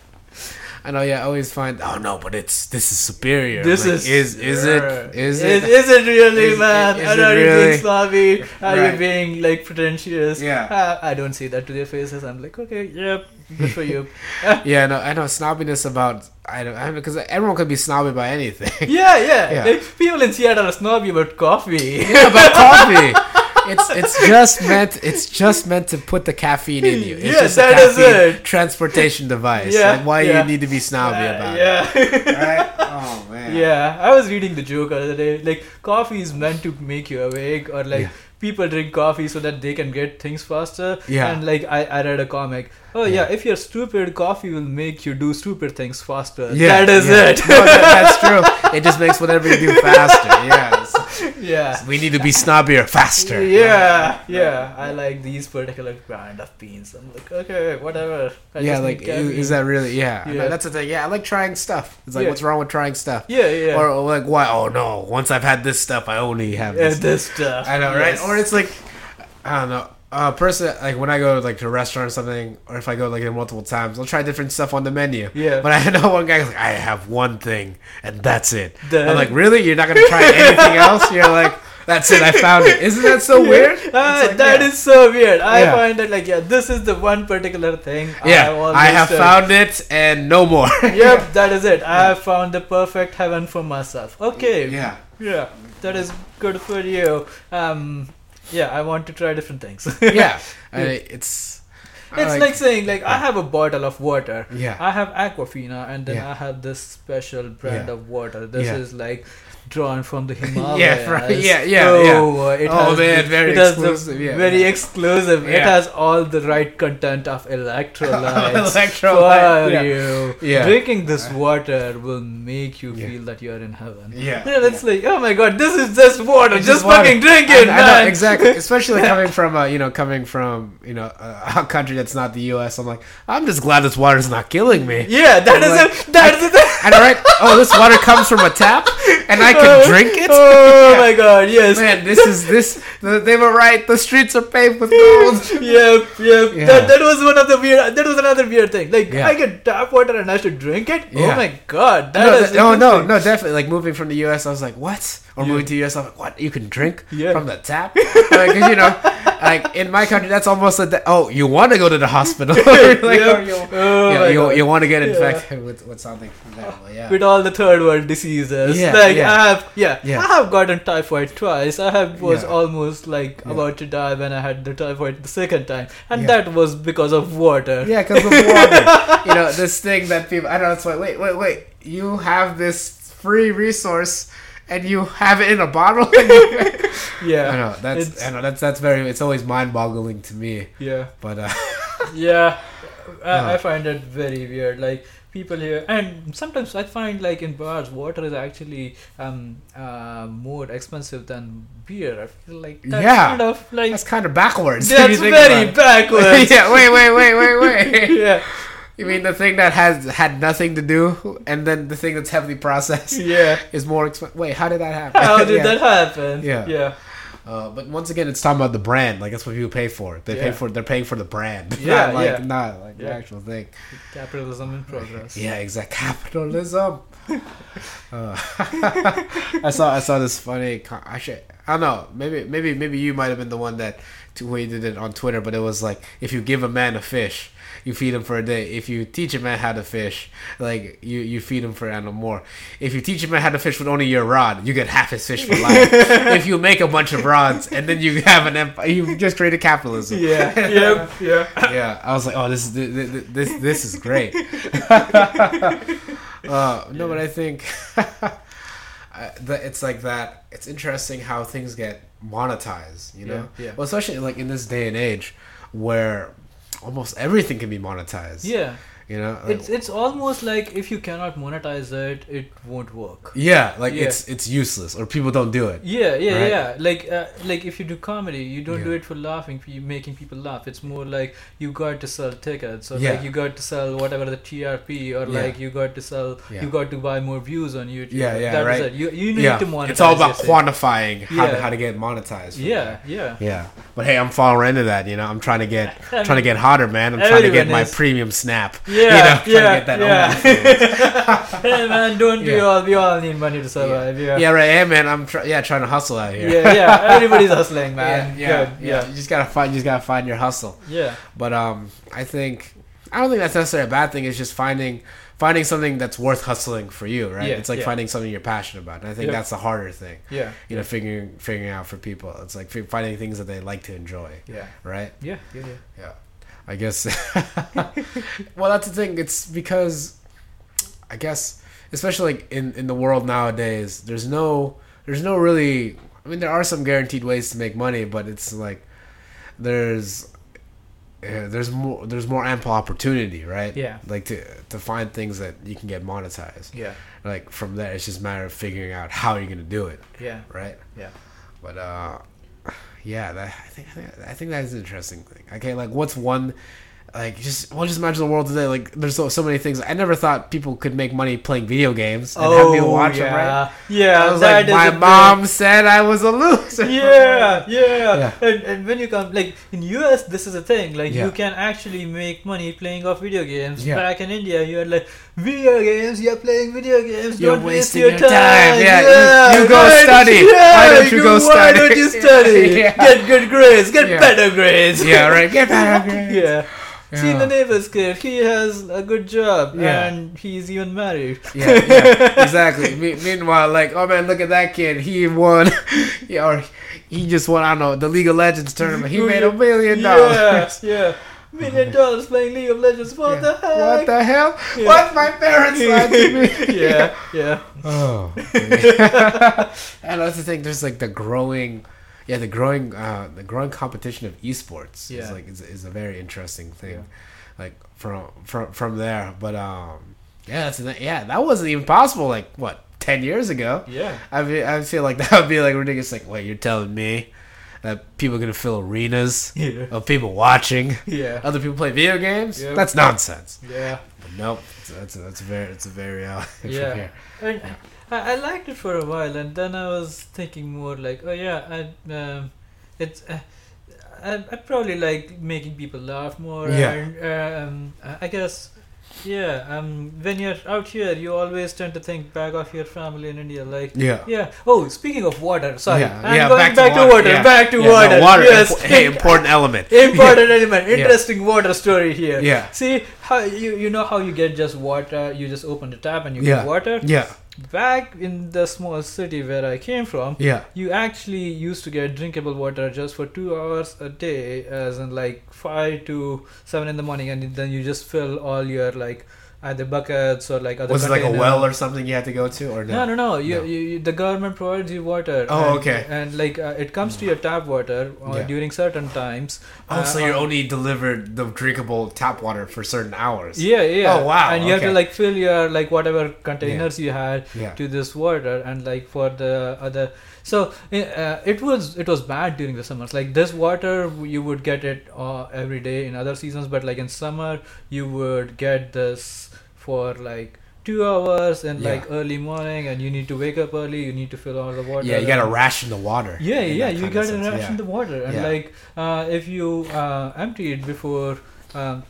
I know. Yeah, I always find. Oh no, but it's this is superior. This Like, is is is it is Is, it? is it really, Is- man? is Are, it are you really? being snobby? Are Right. you being like pretentious? Yeah. Uh, I don't see that to their faces. I'm like, okay, yep, good for you. Yeah, no, I know snobbiness about I don't I because everyone could be snobby by anything. yeah, yeah, Yeah. Like people in Seattle are snobby about coffee. yeah, about coffee. It's it's just meant it's just meant to put the caffeine in you. It's Yeah, just a that is it. transportation device. Yeah, like why yeah. you need to be snobby Uh, about yeah. it. Right? Oh man. Yeah, I was reading the joke the other day. Like, coffee is meant to make you awake, or like Yeah. people drink coffee so that they can get things faster. Yeah. And like, I, I read a comic. Oh yeah. Yeah. if you're stupid, coffee will make you do stupid things faster. Yeah, that is yeah. it. No, that- that's true. It just makes whatever you do faster. Yes. yeah. We need to be snobbier faster. Yeah, yeah. I like these particular brand of beans. I'm like, okay, whatever. I yeah, like is, that really? Yeah, Yeah. that's the thing. Yeah, I like trying stuff. It's like, Yeah. what's wrong with trying stuff? Yeah, yeah. Or, or like, why? Oh no! Once I've had this stuff, I only have yeah, this. this stuff. I know, right? Yes. Or it's like, I don't know. A person like when I go like to a restaurant or something, or if I go like in multiple times, I'll try different stuff on the menu. Yeah. But I know one guy's like, I have one thing, and that's it. I'm like, really? You're not gonna try anything else? You're like, that's it. I found it. Isn't that so weird? Ah, It's like, that yeah. is so weird. I Yeah. find that like yeah, this is the one particular thing. Yeah, always I have said. found it, and no more. Yep, that is it. I have found the perfect heaven for myself. Okay. yeah. Yeah, that is good for you. Um, yeah, I want to try different things. Yeah. I, it's. It's like, saying like I have a bottle of water. Yeah. I have Aquafina and then Yeah. I have this special brand Yeah. of water. This Yeah. is like drawn from the Himalayas. Yeah, right. Yeah, yeah, oh, It Oh, has man, the- very it the exclusive, yeah. very exclusive. It has all the right content of electrolytes. Electrolyte, for yeah. you. Yeah. Drinking this water will make you Yeah. feel that you're in heaven. Yeah. Yeah, it's like, oh my god, this is just water. It's just just water. fucking drink it, I man. know, exactly. Especially coming from a, you know, coming from, you know, a, a country that's not the U.S. I'm like, I'm just glad this water is not killing me. Yeah, that is Like, it. That is it. And all right, oh, this water comes from a tap, and I can drink it. Oh Yeah. my god, yes. Man, this is this. They were right. The streets are paved with gold. yep, yep. Yeah. That, that was one of the weird. That was another weird thing. Like Yeah. I get tap water and I should drink it. Oh my god, that no, is that- oh, no, no, no, definitely. Like moving from the U.S., I was like, what? Or Yeah. moving to the U.S., I'm like, what? You can drink Yeah. from the tap? Because you know, like in my country, that's almost a. De- oh, you want to go to the hospital? like, you, Oh you, you want to get infected with, with something yeah. with all the third world diseases. Yeah, like yeah. I have, yeah. I have gotten typhoid twice. I have was almost like about to die when I had the typhoid the second time, and that was because of water. Yeah, because of water. you know, this thing that people. I don't know. It's like, wait, wait, wait. You have this free resource, and you have it in a bottle. yeah, I know that's. It's- I know that's that's very. It's always mind-boggling to me. yeah, But uh, yeah. I, Uh. I find it very weird. Like people here, and sometimes I find like in bars, water is actually um uh more expensive than beer. I feel like that's Yeah. kind of like that's kind of backwards. that's very backwards. yeah. Wait, wait, wait, wait, wait. yeah, You mean the thing that has had nothing to do, and then the thing that's heavily processed yeah. is more expensive? Wait, how did that happen? How did Yeah. that happen? Yeah. yeah. Uh, but once again, it's talking about the brand. Like that's what people pay for. They pay for. They're paying for the brand. Yeah, not like yeah. not like the actual thing. Capitalism in progress. Yeah, exact capitalism. uh, I saw I saw this funny. con- Actually, I don't know. Maybe maybe maybe you might have been the one that tweeted it on Twitter. But it was like if you give a man a fish, you feed him for a day. If you teach a man how to fish, like you you feed him for animal more. If you teach a man how to fish with only your rod, you get half his fish for life. if you make a bunch of rods and then you have an empire, you just created capitalism. Yeah. yep. Yeah. yeah, I was like, oh, this is this this, this is great. uh, no, but I think that it's like that. It's interesting how things get monetized. You know, Yeah, yeah. Well, especially like in this day and age, where almost everything can be monetized. yeah. You know, It's it's almost like if you cannot monetize it, it won't work. yeah, like Yeah. it's it's useless or people don't do it. Yeah, yeah, Right? yeah. Like, uh, like if you do comedy, you don't do it for laughing, for making people laugh. It's more like you got to sell tickets, or Yeah. like you got to sell whatever the TRP, or Yeah. like you got to sell, Yeah. you got to buy more views on YouTube. Yeah, yeah, That is right. it. You you need yeah, to monetize. it's all about quantifying how to, how to get monetized. Yeah, there. yeah. Yeah, but hey, I'm falling into that. You know, I'm trying to get I trying to get hotter, man. I'm trying to get everyone my is. premium snap. Yeah, you know, trying to yeah, get that yeah. Hey man, don't we Yeah. all? We all need money to survive. Yeah, yeah, right. Hey, man, I'm try- yeah trying to hustle out here. yeah, yeah. Everybody's hustling, man. yeah, yeah. yeah, You just gotta find, you just gotta find your hustle. yeah. But um, I think I don't think that's necessarily a bad thing. It's just finding finding something that's worth hustling for you, right? Yeah, it's like yeah. finding something you're passionate about. And I think Yeah. that's the harder thing. Yeah, You know, figuring figuring out for people. It's like finding things that they like to enjoy, yeah, right? yeah, yeah, yeah. Yeah. I guess. well, that's the thing. It's because I guess, especially like in in the world nowadays, there's no there's no really. I mean, there are some guaranteed ways to make money, but it's like there's yeah, there's more there's more ample opportunity, right? Yeah. Like to to find things that you can get monetized. Yeah, Like from there, it's just a matter of figuring out how you're gonna do it, yeah, right? yeah. But uh, yeah, that I think I think, that is an interesting thing. Okay, like what's one like just well just imagine the world today. Like there's so, so many things. I never thought people could make money playing video games and have people watch Oh, yeah. them. Right? Oh, yeah, I was like, my mom said I was a loser. Yeah, yeah, Yeah. And, and when you come like in US, this is a thing. Like Yeah. you can actually make money playing off video games. Yeah. Back in India, you're like video games. You're playing video games. You're don't waste wasting your your time. time. Yeah, you- you go right. study. Yeah, Why don't you go Why study? don't you study? Yeah. Get good grades. Get Yeah. better grades. yeah, right. Get better grades. yeah. See the neighbor's kid. He has a good job Yeah. and he's even married. Yeah, yeah, exactly. Me- meanwhile, like, oh man, look at that kid. He won. yeah, or he just won. I don't know the League of Legends tournament. He made a million dollars. yeah. Million dollars playing League of Legends. What Yeah. the heck? What the hell? Yeah. What my parents lied to me. yeah, yeah. Oh. and that's the thing. There's like the growing, yeah, the growing, uh, the growing competition of esports. Yeah. is like is, is a very interesting thing. Yeah. Like from from from there, but um, yeah, that's yeah, that wasn't even possible. Like what, ten years ago? Yeah. I mean, I feel like that would be like ridiculous. Like, wait, you're telling me that people are gonna fill arenas Yeah. of people watching Yeah. other people play video games? Yeah. That's nonsense. Yeah. But nope, that's that's, that's very it's a very uh, Yeah. here. And I, I liked it for a while, and then I was thinking more like, oh yeah, I, um, it's. Uh, I, I probably like making people laugh more. Yeah. And, um, I guess, yeah. Um, when you're out here, you always tend to think back of your family in India, like. Yeah. Yeah. Oh, speaking of water, sorry. Yeah, I'm yeah, going back, to water. yeah. Back to Yeah, no, water. water. Yes. impo- hey, important element. Important element. Interesting water story here. Yeah. See how you you know how you get just water. You just open the tap and you get water. Yeah. Back in the small city where I came from, Yeah. you actually used to get drinkable water just for two hours a day, as in like five to seven in the morning, and then you just fill all your like either buckets or like other. Was it like a well or something you had to go to, or No, no? no, no. You, No. You, you, the government provides you water. Oh, and, okay. And like uh, it comes to your tap water uh, Yeah. during certain times. Oh, so Uh, you're uh, only delivered the drinkable tap water for certain hours. Yeah, yeah. Oh, wow, And you have to like fill your like whatever containers you had Yeah. to this water, and like for the other. So uh, it was it was bad during the summers. Like this water, you would get it uh, every day in other seasons, but like in summer, you would get this for like two hours and Yeah. like early morning, and you need to wake up early. You need to fill all the water. Yeah, you gotta ration the water. yeah, yeah, you gotta ration yeah. the water, and Yeah. like uh, if you uh, empty it before. Um,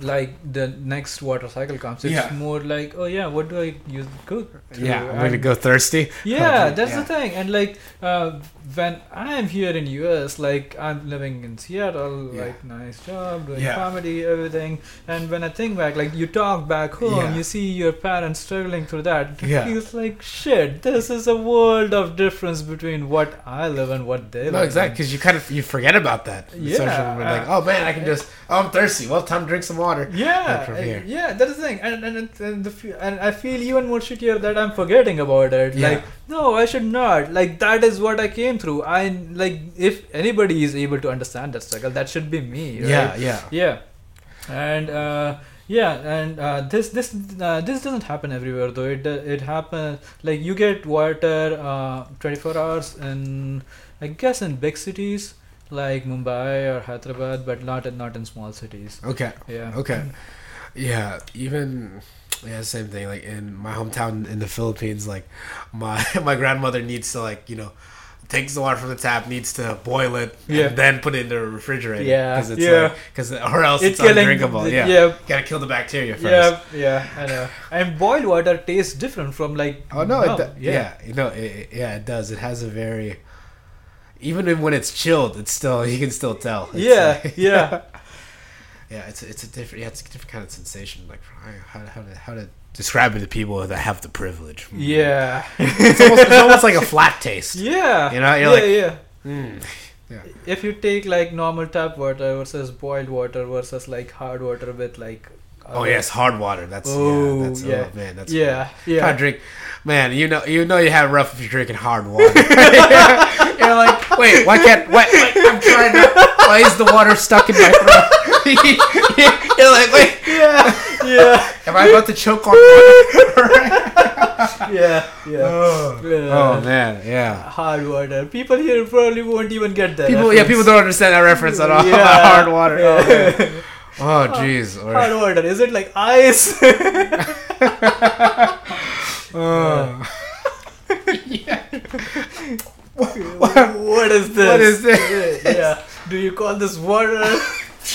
like the next water cycle comes, it's Yeah. more like, oh yeah, what do I use through? Yeah, I'm gonna go thirsty. yeah, that's yeah. the thing. And like uh, when I'm here in US, like I'm living in Seattle, Yeah. like nice job, doing Yeah. comedy, everything. And when I think back, like you talk back home, Yeah. you see your parents struggling through that. It Yeah. feels like shit. This is a world of difference between what I live and what they live. No, exactly, because you kind of you forget about that. Yeah, like, oh man, I can just oh I'm thirsty. Well, time to drink some water. Yeah, from here. yeah, that is the thing, and and and, the, and I feel even more shittier that I'm forgetting about it. Yeah. Like, no, I should not. Like, that is what I came through. I like, if anybody is able to understand that struggle, that should be me. Right? Yeah, yeah. yeah, and uh, yeah, and uh, this this uh, this doesn't happen everywhere though. It it happens like you get water uh, 24 hours in I guess in big cities like Mumbai or Hyderabad, but not in, not in small cities. Okay. Yeah. Okay. Yeah, even yeah, same thing. Like in my hometown in the Philippines, like my my grandmother needs to like you know takes the water from the tap, needs to boil it, Yeah. and then put it in the refrigerator. Yeah, because it's yeah. like because or else It's it's, undrinkable. the- yeah. yeah. gotta kill the bacteria first. Yeah, yeah, I know. And boiled water tastes different from like. Oh no! no, it do- yeah, you know, it- yeah, it does. It has a very even when it's chilled, it's still you can still tell. It's Yeah, like- yeah. yeah. It's a, it's a different yeah, it's a different kind of sensation. Like how how to how to describe it to people that have the privilege. Yeah. it's almost, it's almost like a flat taste. Yeah. You know, yeah, you're like- yeah. Mm. If you take like normal tap water versus boiled water versus like hard water with like. Oh other- yes, hard water. That's Oh, yeah, that's yeah. oh man, that's Yeah, Can't yeah. drink, man. You know, you know, you have rough if you're drinking hard water. you're like, wait, why can't? Why, wait, I'm trying to. Why is the water stuck in my throat? you're like, wait, Yeah, yeah, am I about to choke on water? yeah, yeah. oh. Yeah. oh man, yeah. Hard water. People here probably won't even get that. People, yeah, people don't understand that reference at all. Yeah. hard water. Oh, Yeah. man. Oh, jeez. Or- Hard water. Is it like ice? Oh. what is this? What is this? yeah. Do you call this water?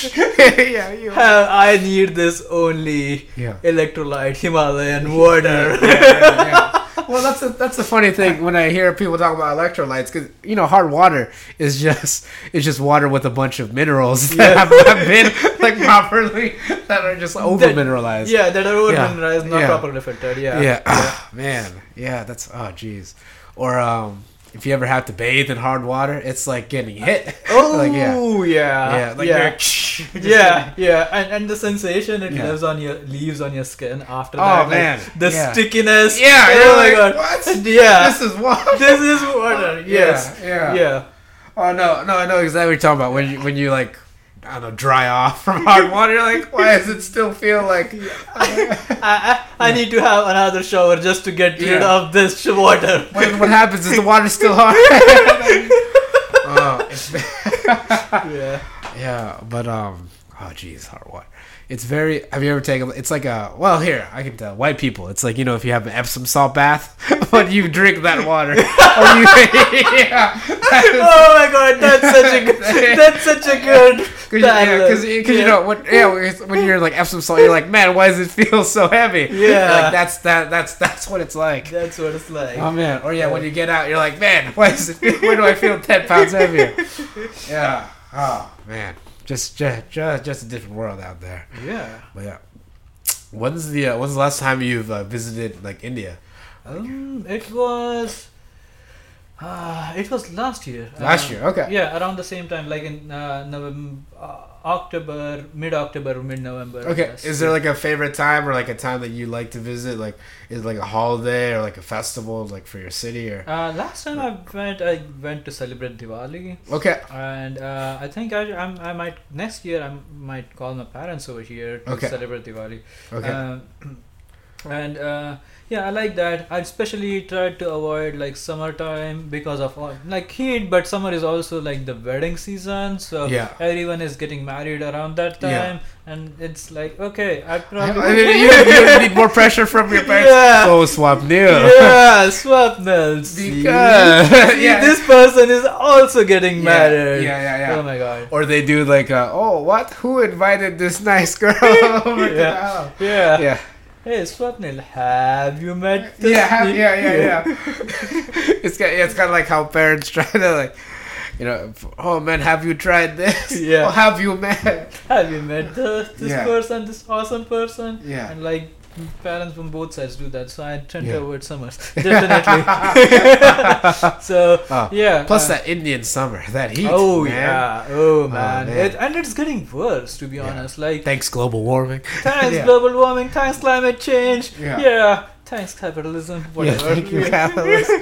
yeah, you. Uh, I need this only Yeah. electrolyte Himalayan water. yeah, yeah, yeah. Well, that's a, that's the funny thing when I hear people talk about electrolytes because you know hard water is just is just water with a bunch of minerals that Yeah. have not been like properly that are just over mineralized. yeah, that are over Yeah. mineralized, not Yeah. properly filtered. Yeah. yeah. Ah, man, yeah, that's oh jeez. Or um, if you ever have to bathe in hard water, it's like getting hit. Oh like yeah, oh, yeah. yeah, like yeah. yeah, yeah, and and the sensation it Yeah. lives on your leaves on your skin after Oh, that. like, man. the Yeah. stickiness. Yeah, oh my god. what? Yeah, This is water. this is water. Yes. Yeah, yeah. Yeah. Oh no, no, I know exactly what you're talking about. When you when you like, I don't know, dry off from hard water, you're like, why does it still feel like? I, I, I need to have another shower just to get rid Yeah. of this water. what, what happens is the water's still hard. oh, yeah. yeah, but um, oh geez, hard water. It's very. Have you ever taken? It's like a. Well, here I can tell. White people. It's like you know if you have an Epsom salt bath, but you drink that water. or you, yeah, Oh my god, that's such a good. That's such a good. Because yeah, 'cause you know when, yeah, when you're like Epsom salt, you're like, man, why does it feel so heavy? Yeah. like that's that that's that's what it's like. That's what it's like. Oh man, or yeah, when you get out, you're like, man, why does it? Feel, why do I feel ten pounds heavier? Yeah. Oh man, just just just just a different world out there. yeah. But yeah, when's the uh, when's the last time you've uh, visited like India? Um, it was. Uh, it was last year. Last Uh, year, okay. Yeah, around the same time, like in uh, November, uh, October, mid October, mid November. Okay, is there like a favorite time or like a time that you like to visit? Like, is it like a holiday or like a festival, like for your city or? Uh, last time I went, I went to celebrate Diwali, Okay, and uh, I think I, I'm, I might next year I might call my parents over here to Okay. celebrate Diwali. okay. And uh, yeah, I like that. I especially tried to avoid like summertime because of all, like heat, but summer is also like the wedding season, so Yeah. everyone is getting married around that Yeah. time, and it's like okay, I I mean, you, you need more pressure from your parents. Yeah. Oh, swap yeah, swap nails. Because yeah. this person is also getting married. yeah, yeah, yeah. Oh my god. Or they do like, uh, oh, what? Who invited this nice girl the Yeah. Yeah. Yeah, Hey, Swapnil, have you met? this yeah, have, yeah, yeah, yeah. it's kind, yeah, it's kind of like how parents try to like, you know, oh man, have you tried this? Yeah. Oh, have you met? Have you met this, this Yeah. person, this awesome person? Yeah. And like, parents from both sides do that, so I tend Yeah. to avoid summers. Definitely. so Oh, yeah. Plus uh, that Indian summer, that heat. Oh man. yeah. Oh man. man. It, and it's getting worse, to be Yeah. honest. Like Thanks global warming. thanks Yeah. global warming, thanks climate change. Yeah. Thanks capitalism. Whatever. Yeah, thank you, capitalism.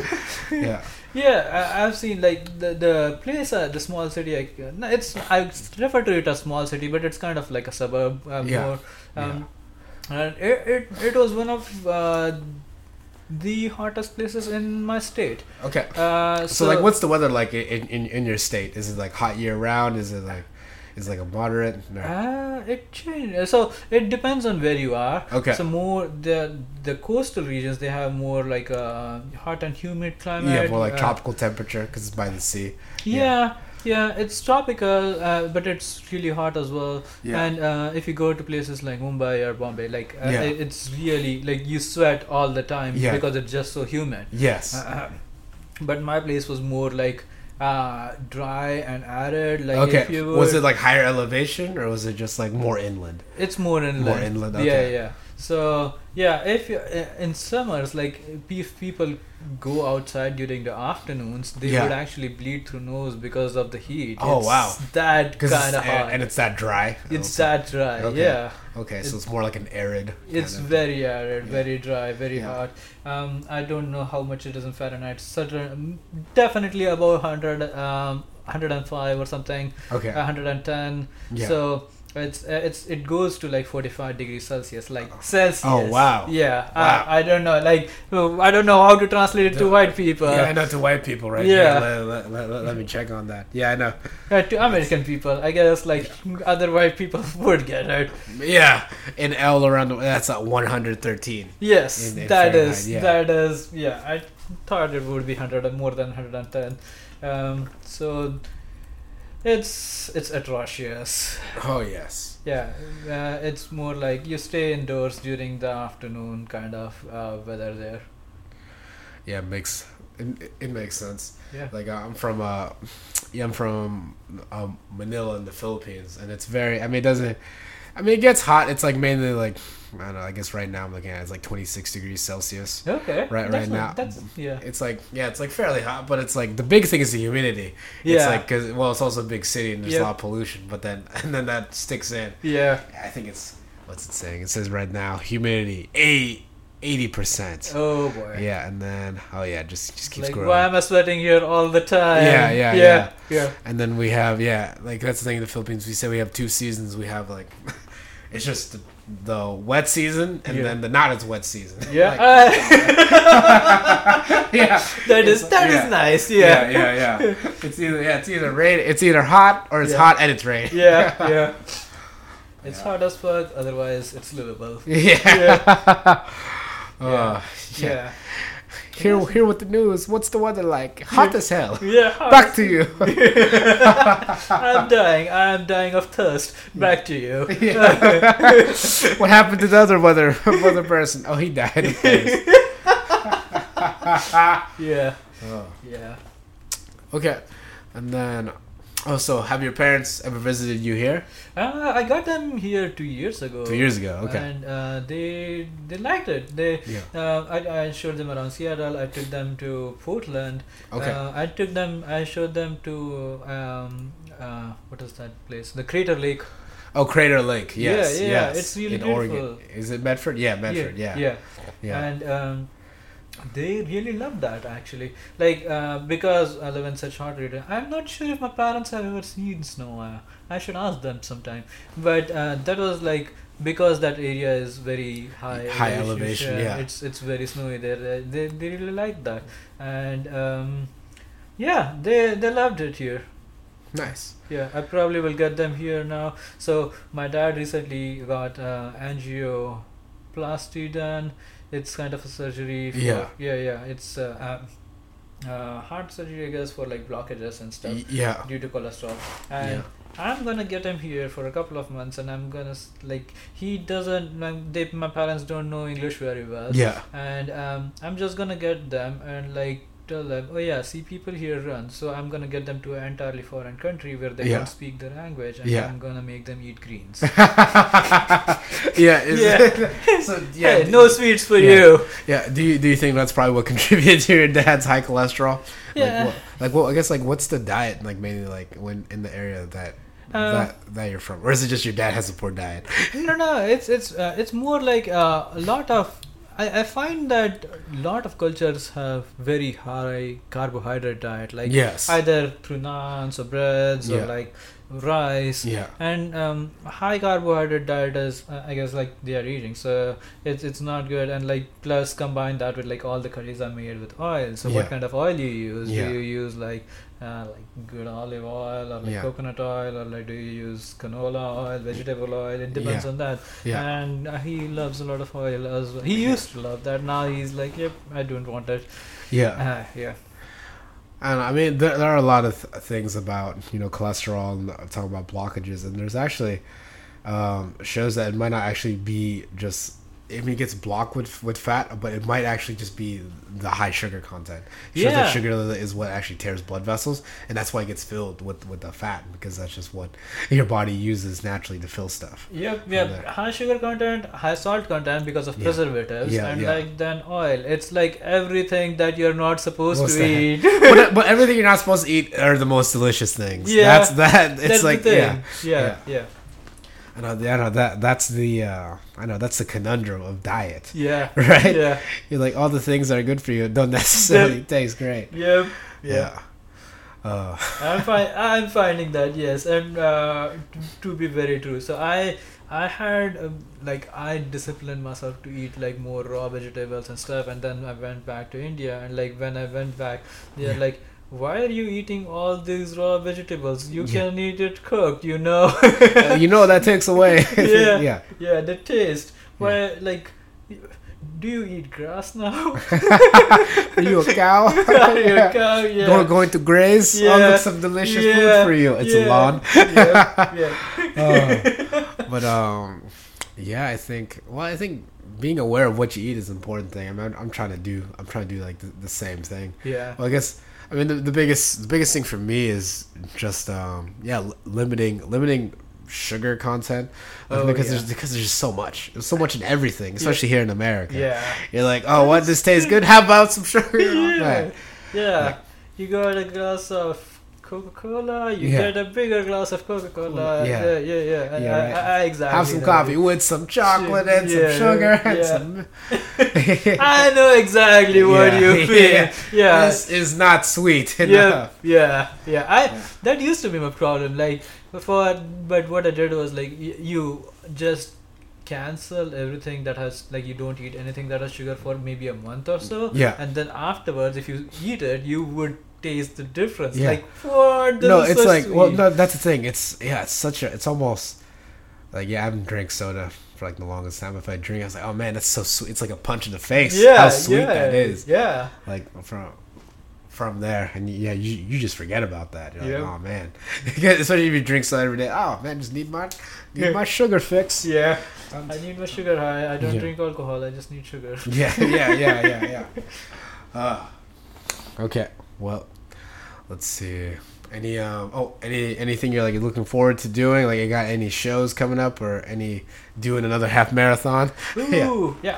yeah. Yeah, I, I've seen like the the place, uh, the small city. I, it's I refer to it as small city, but it's kind of like a suburb. Uh, Yeah, More, um, and it, it it was one of uh, the hottest places in my state. Okay. Uh, So, like, what's the weather like in, in in your state? Is it like hot year round? Is it like, is it like a moderate? No. Uh, it changes. So it depends on where you are. Okay. So more the the coastal regions they have more like a hot and humid climate. yeah, more like uh, tropical temperature because it's by the sea. Yeah, yeah, it's tropical, uh, but it's really hot as well. Yeah. And uh, if you go to places like Mumbai or Bombay, like uh, Yeah. it's really like you sweat all the time Yeah. because it's just so humid. Yes. Uh, but my place was more like uh, dry and arid. Like okay. if you Was it like higher elevation or was it just like more inland? It's more inland. More inland, Yeah, yeah. So yeah, if you uh, in summers, like if people go outside during the afternoons, they Yeah. would actually bleed through nose because of the heat. Oh, it's wow. That kind of hot. and, and it's that dry. it's okay. that dry. Okay. Yeah, Okay, so it's- it's more like an arid. it's very arid, Yeah. very dry, very Yeah. hot. Um, I don't know how much it is in Fahrenheit. Certain, definitely above 100, um, 105 or something. Okay. 110. yeah. So it's uh, it's it goes to like 45 degrees Celsius, like Celsius. Oh, wow. Yeah, Wow. I, I don't know, like I don't know how to translate it to white people. yeah, I know to white people, right? Yeah. Here, Let, let, let, let me check on that. Yeah, I know. Uh, to American people, I guess like other white people would get it. Yeah, in L around the, that's at 113. Yes, In- in that Fahrenheit, is yeah. that is yeah. I thought it would be hundred more than hundred and ten. Um, so it's it's atrocious. Oh yes. Yeah, uh, it's more like you stay indoors during the afternoon kind of uh, weather there. Yeah, it makes it, it makes sense. Yeah. Like uh, I'm from uh, yeah, I'm from um, Manila in the Philippines, and it's very. I mean, it doesn't. I mean, it gets hot. It's like mainly like I don't know. I guess right now I'm looking at it, it's like 26 degrees Celsius. Okay. Right- right now. That's yeah. It's like yeah, it's like fairly hot, but it's like the big thing is the humidity. Yeah. It's Yeah. like because well, it's also a big city and there's Yep. a lot of pollution, but then and then that sticks in. Yeah. I think it's what's it saying? It says right now humidity 80 percent. Oh boy. Yeah, and then oh yeah, just just keeps Like growing. why am I sweating here all the time? Yeah, yeah, yeah, yeah. And then we have yeah, like that's the thing in the Philippines. We say we have two seasons. We have like it's just the, the wet season and Yeah. then the not as wet season. Yeah, Like, uh, yeah. that is It's- that is yeah. nice. Yeah, Yeah, yeah, yeah. It's either yeah, it's either rain, it's either hot or it's Yeah. hot and it's rain. yeah, yeah. It's Yeah. hot as fuck. Otherwise, it's livable. Yeah. Yeah. Uh, Yeah. Yeah. Yeah, Hear, hear the news. What's the weather like? Hot as hell. yeah. hot Back to you. I'm dying. I'm dying of thirst. Back to you. what happened to the other weather weather person? Oh, he died. of thirst. Yeah, Oh. yeah. Okay, and then oh, so have your parents ever visited you here? Uh, I got them here two years ago. Two years ago. Okay. And uh, they they liked it. They Yeah. uh, I, I showed them around Seattle. I took them to Portland. Okay. Uh, I took them. I showed them to um, uh, what is that place? The Crater Lake. oh, Crater Lake. Yes. Yeah, yeah, yes. it's really in Oregon. Is it Medford? Yeah, Medford. Yeah. Yeah. Yeah. And um, they really loved that actually. Like uh, because I live in such hot region. I'm not sure if my parents have ever seen snow. Uh, I should ask them sometime. But uh, that was like because that area is very high. High elevation, yeah. It's it's very snowy there. They they really like that. And um, yeah, they they loved it here. Nice. Yeah, I probably will get them here now. So my dad recently got uh, angioplasty done. It's kind of a surgery. For, Yeah. yeah, yeah. It's uh, uh, heart surgery, I guess, for like blockages and stuff Y- yeah. due to cholesterol. And I'm gonna get him here for a couple of months, and I'm gonna like he doesn't. Like, they, my parents don't know English very well Yeah. and um, I'm just gonna get them and like tell them, oh yeah, see people here run, so I'm gonna get them to an entirely foreign country where they Yeah. don't speak the language, and Yeah. I'm gonna make them eat greens. yeah. Is Yeah. so yeah. hey, no sweets for Yeah. you. Yeah. Do you do you think that's probably what contributed to your dad's high cholesterol? Yeah. Like, what, like well, I guess like what's the diet like mainly like when in the area that Uh, that that you're from, or is it just your dad has a poor diet? no, no, it's it's uh, it's more like uh, a lot of. I, I find that a lot of cultures have very high carbohydrate diet, like yes. either through naans or breads Yeah. or like rice. yeah. and um, high carbohydrate diet is uh, i guess like they are eating so it's it's not good and like plus combine that with like all the curries are made with oil so Yeah. what kind of oil you use Yeah. do you use like uh, like good olive oil or like Yeah. coconut oil or like do you use canola oil vegetable oil it depends on that Yeah. and uh, he loves a lot of oil as well he used to love that now he's like yep i don't want it Yeah. uh, yeah And I mean, there, there are a lot of th- things about you know cholesterol and uh, talking about blockages, and there's actually um, shows that it might not actually be just. I mean, it gets blocked with with fat, but it might actually just be the high sugar content. That Yeah. sugar is what actually tears blood vessels, and that's why it gets filled with with the fat because that's just what your body uses naturally to fill stuff. Yep, yep. High sugar content, high salt content because of Yeah. preservatives, Yeah, and yeah. like then oil. It's like everything that you're not supposed What's to eat. but, but everything you're not supposed to eat are the most delicious things. Yeah. that's that. It's That's like yeah. yeah, Yeah. I know, I know that that's the uh, I know that's the conundrum of diet, yeah, right? yeah, You're like all the things that are good for you don't necessarily taste great. yep, yeah. Yeah. Uh, I'm fi- I'm finding that yes, and uh, t- to be very true. So I I had um, like I disciplined myself to eat like more raw vegetables and stuff, and then I went back to India, and like when I went back, they're Yeah. like. Why are you eating all these raw vegetables? You Yeah. can eat it cooked, you know. uh, you know that takes away. Yeah. yeah. Yeah, the taste. Why, like, do you eat grass now? Are you a cow? Are you a cow? Yeah. Going, going to graze? Yeah. look, some delicious Yeah. food for you. It's a lawn. yeah, yeah. Uh, but um, yeah, I think. Well, I think being aware of what you eat is an important thing. I mean, I'm, I'm trying to do. I'm trying to do like the, the same thing. Yeah. Well, I guess I mean the, the biggest the biggest thing for me is just um yeah li- limiting limiting sugar content Oh, because yeah. there's because there's just so much there's so much in everything especially here in America Yeah. you're like oh what this tastes good how about some sugar Yeah. Yeah. Like- You got a glass of Coca Cola, you Yeah. get a bigger glass of Coca Cola. Yeah. Yeah, yeah, yeah. I- Yeah, right. I, I exactly. have some coffee with some chocolate and some Yeah, sugar and some I know exactly what Yeah, you mean. yeah. Yeah. this is not sweet yeah, enough yeah, yeah. I that used to be my problem. Like before, but what I did was like you just cancel everything that has like you don't eat anything that has sugar for maybe a month or so. Yeah. And then afterwards, if you eat it, you would taste the difference. Yeah. Like what? This no it's so like well no that's the thing it's yeah it's such a it's almost like yeah I haven't drank soda for like the longest time if I drink I was like oh man that's so sweet it's like a punch in the face yeah, how sweet yeah, that is Yeah. like from from there and yeah you you just forget about that you're like Yeah. oh man especially if you drink soda every day oh man just need my need my sugar fix Yeah. Um, I need my sugar high. I don't Yeah. drink alcohol. I just need sugar. yeah yeah yeah yeah yeah uh, okay well let's see any um oh any anything you're like looking forward to doing like you got any shows coming up or any doing another half marathon yeah Ooh, yeah.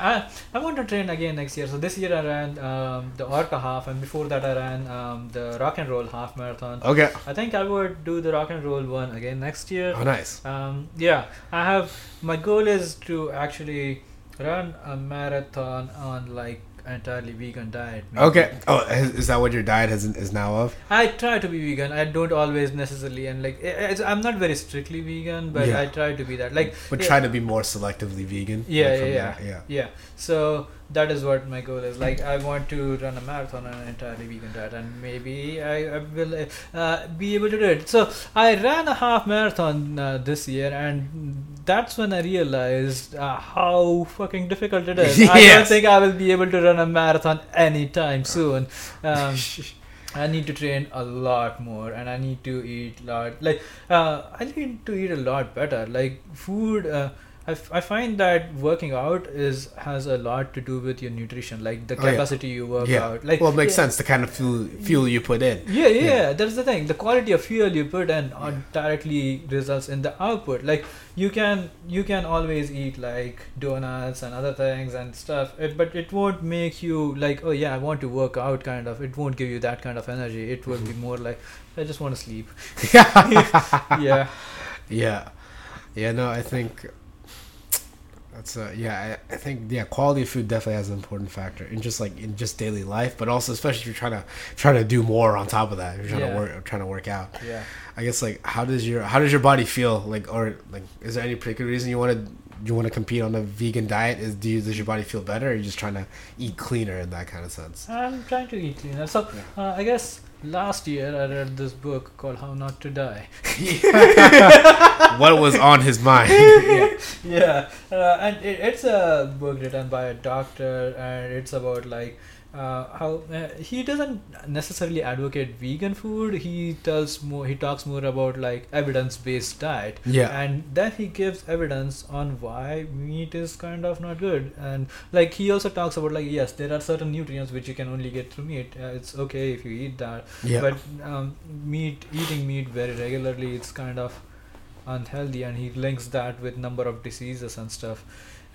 I, I want to train again next year. So this year I ran um, the Orca half, and before that I ran um, the Rock and Roll half marathon. okay I think I would do the Rock and Roll one again next year. oh nice Um, yeah, I have my goal is to actually run a marathon on like entirely vegan diet. maybe. okay oh is, that what your diet has is now of I try to be vegan. I don't always necessarily, and like I'm not very strictly vegan, but Yeah. I try to be that. Like but yeah. try to be more selectively vegan Yeah, like, yeah, yeah. yeah Yeah. So that is what my goal is. Like I want to run a marathon on an entirely vegan diet, and maybe I, I will uh, be able to do it. So I ran a half marathon uh, this year, and that's when I realized uh, how fucking difficult it is. I don't think I will be able to run a marathon anytime soon. Um, I need to train a lot more, and I need to eat lot. Like uh, I need to eat a lot better. Like food. Uh, I, f- I find that working out is has a lot to do with your nutrition, like the Oh, yeah. capacity you work yeah. out. Like well, it makes yeah, sense. The kind of fuel fuel you put in. Yeah, yeah, Yeah. that's the thing. The quality of fuel you put in uh, directly results in the output. Like you can you can always eat like donuts and other things and stuff, it, but it won't make you like oh yeah I want to work out kind of. It won't give you that kind of energy. It will be more like I just want to sleep. yeah, Yeah, yeah. No, I think that's uh, yeah. I, I think yeah, quality of food definitely has an important factor in just like in just daily life, but also especially if you're trying to trying to do more on top of that. If you're trying Yeah. to work, trying to work out. yeah. I guess like how does your how does your body feel like or like is there any particular reason you want to you want to compete on a vegan diet? Is do you, does your body feel better? or are you just trying to eat cleaner in that kind of sense? I'm trying to eat cleaner. So uh, I guess last year I read this book called How Not to Die. what was on his mind? yeah. yeah uh, and it, it's a book written by a doctor and it's about like uh, how uh, he doesn't necessarily advocate vegan food. He tells more he talks more about like evidence-based diet. Yeah. and then he gives evidence on why meat is kind of not good. And like he also talks about like yes there are certain nutrients which you can only get through meat. Uh, it's okay if you eat that. Yeah. but um, meat eating meat very regularly it's kind of unhealthy. And he links that with number of diseases and stuff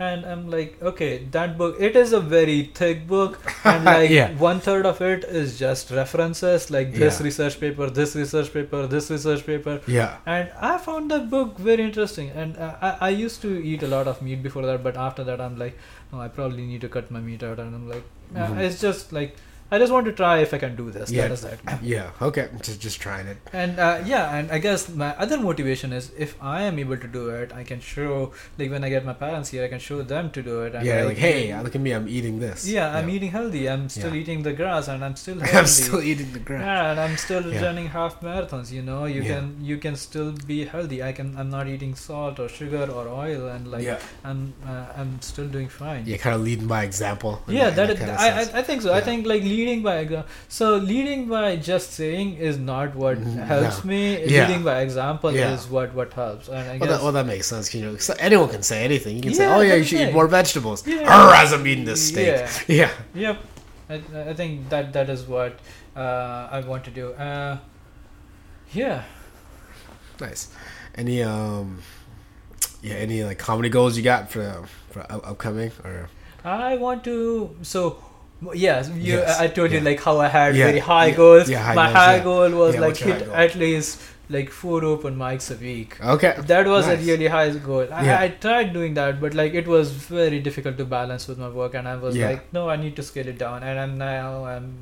and i'm like okay that book it is a very thick book and like Yeah. one third of it is just references like this Yeah. research paper this research paper this research paper yeah. and i found that book very interesting and uh, I, I used to eat a lot of meat before that but after that i'm like oh i probably need to cut my meat out and i'm like Mhm. it's just like i just want to try if i can do this Yeah. that is it Yeah. Okay. Just just trying it. and uh, yeah and i guess my other motivation is if i am able to do it i can show like when i get my parents here i can show them to do it and yeah. Like hey, look at me. I'm eating this. yeah i'm eating healthy i'm still Yeah. eating the grass and i'm still healthy I'm still eating the grass. yeah, and I'm still running half marathons. You know, you can you can still be healthy. I can. I'm not eating salt or sugar or oil, and like. I'm uh, I'm still doing fine. Yeah. Kind of leading by example. Yeah, that, that is, I. I I think so. I think like leading by example. So leading by just saying is not what Mhm, helps no. me. Yeah. Leading by example Yeah. is what what helps. And I Well that, well, that makes sense. You know, anyone can say anything. You can say, "Oh yeah, you should eat more vegetables." Yeah. Arr, as I'm eating this steak. Yeah. Yeah. Yep. I, I think that that is what uh, I want to do. Uh, yeah. Nice. Any um, yeah, any like comedy goals you got for for upcoming or I want to. So, yes, you, Yes, I told you like how I had Yeah, very high yeah, goals. yeah, high My goals, high yeah. goal was Yeah, like what's your high hit at least like four open mics a week. okay? That was Nice. a really high goal. I, Yeah. I tried doing that, but like it was very difficult to balance with my work, and I was Yeah. like, no, I need to scale it down. And I'm now I'm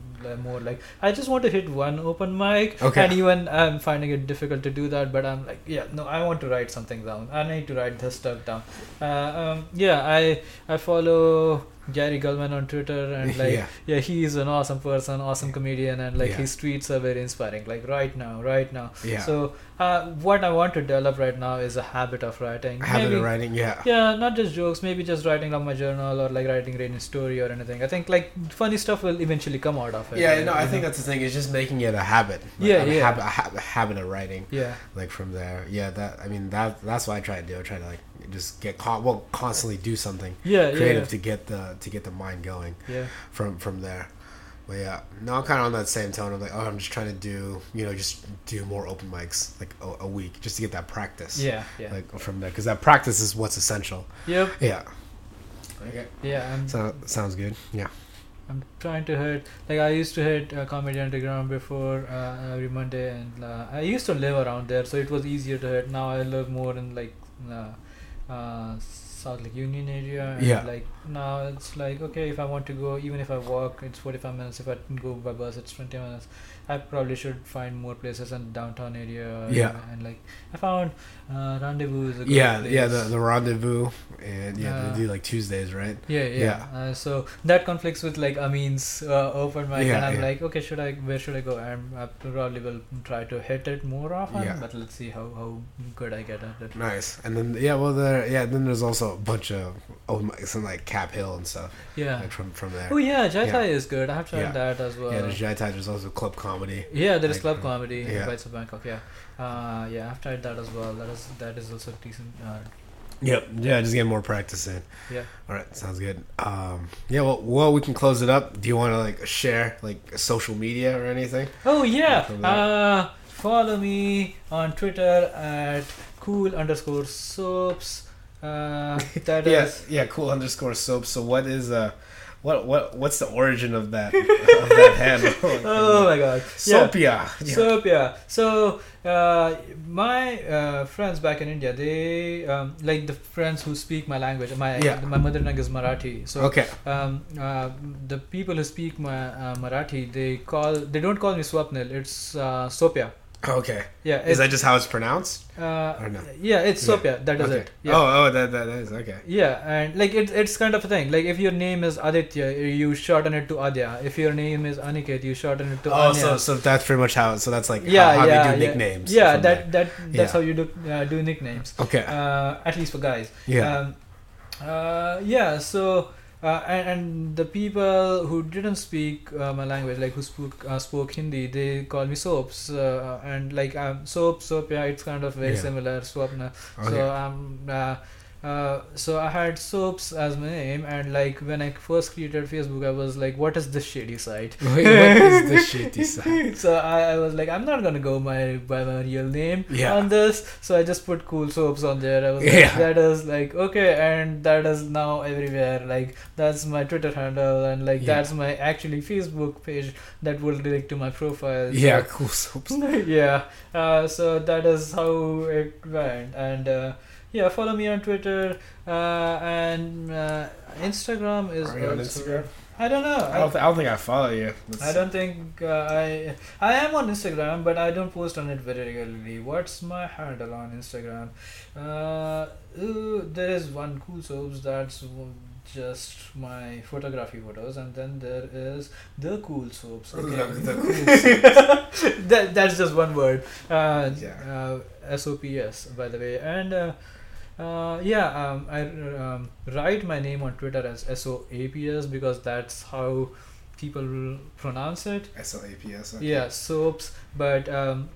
more like I just want to hit one open mic, Okay. and even I'm finding it difficult to do that. But I'm like, yeah, no, I want to write something down. I need to write this stuff down. Uh, um, yeah, I I follow Gary Gulman on Twitter, and like yeah, yeah, he's an awesome person, awesome comedian, and like Yeah. his tweets are very inspiring. Like right now, right now. yeah. So uh, what I want to develop right now is a habit of writing. Habit maybe, of writing. Yeah. Yeah, not just jokes. Maybe just writing on my journal or like writing a story or anything. I think like funny stuff will eventually come out of it. Yeah, right, no, I think know? that's the thing. Is just making it a habit. Yeah, a yeah. Habit, a hab- a habit of writing. yeah, Like from there, yeah. That I mean, that that's what I try to do. I try to like just get con- well, constantly do something yeah, creative yeah, to get the to get the mind going yeah, from from there. But yeah, no, I'm kind of on that same tone i'm like, oh, I'm just trying to do, you know, just do more open mics like a, a week, just to get that practice. yeah, yeah. Like from there, because that practice is what's essential. Yep. Yeah. Okay. Yeah, I'm, So sounds good. Yeah. I'm trying to hit like I used to hit uh, Comedy Underground before uh, every Monday, and uh, I used to live around there, so it was easier to hit. Now I live more in like uh, South Lake Union area. And Yeah. Like now it's like okay, if I want to go, even if I walk, it's 45 minutes. If I go by bus, it's 20 minutes. I probably should find more places in downtown area. Yeah. And, like I found uh, Rendezvous is a good Yeah, place. yeah. The the rendezvous and yeah, Uh, they do like Tuesdays, right? Yeah, yeah. Yeah. Uh, so that conflicts with like Amin's uh, open mic, Yeah, and I'm yeah. like, okay, should I? Where should I go? And I probably will try to hit it more often. Yeah. But let's see how how good I get at it. Nice. And then yeah, well there yeah, then there's also a bunch of open mics in like Cap Hill and stuff Yeah. like from from there. Oh yeah, Jai. Thai is good. I have tried that as well. yeah, there's Jai Thai, there's also club comedy. Yeah, there is like, club uh, comedy in yeah. Bites of Bangkok. Yeah, uh, yeah, I've tried that as well. That is that is also decent. Uh, Yep. Yeah, just get more practice in. Yeah. All right, sounds good. Um, yeah, well, well, we can close it up. Do you want to like share like social media or anything? Oh yeah. Uh, follow me on Twitter at cool underscore soaps. Uh, that Yeah, is- yeah, cool underscore soaps. So what is uh, what what what's the origin of that of that handle? Oh my god. Yeah. Soapia. Yeah. So so uh, my uh, friends back in India, they um, like the friends who speak my language. My Yeah. my mother tongue is Marathi. So okay. um, uh, the people who speak my uh, Marathi, they call they don't call me Swapnil. It's uh, Sopya. Okay. Yeah, Is that just how it's pronounced? uh, or no? yeah, it's Yeah. That is okay. it. Yeah. Oh, oh, that that is okay. Yeah, and like it's it's kind of a thing. Like if your name is Aditya, you shorten it to Adya. If your name is Aniket, you shorten it to Oh, Anya. so so that's pretty much how. So that's like yeah, how, how yeah, they do nicknames. Yeah, from that that that's how you do uh, do nicknames. Okay. Uh, at least for guys. yeah. Um, uh, yeah. So. Uh, and, and the people who didn't speak uh, my language, like who spoke uh, spoke Hindi, they call me soaps. Uh, and like um, soap, soap, yeah, it's kind of very Yeah. similar. Swapna. okay. So um, uh, so I had soaps as my name, and like when I first created Facebook, I was like, "What is this shady site?" Wait, what is the shitty side? so I, I was like, I'm not gonna go my by my real name Yeah. on this. So I just put cool soaps on there. I was Yeah. that is like okay, and that is now everywhere. Like that's my Twitter handle, and like Yeah. that's my actually Facebook page that will direct to my profile. Yeah, So- cool soaps. yeah. Uh, so that is how it went, and uh, yeah, follow me on Twitter uh, and uh, Instagram is. Are you on Instagram? I don't know. I don't, th- I don't think I follow you. Let's I don't think uh, I I am on Instagram, but I don't post on it very regularly. What's my handle on Instagram? Uh, ooh, there is one cool soaps that's just my photography photos, and then there is the cool soaps. Again. the cool that that's just one word. Uh, Yeah. uh, S O P S by the way, and. Uh, uh, yeah, um, I um, write my name on Twitter as S O A P S because that's how people will pronounce it. S L A P S. Yeah, soaps, but um,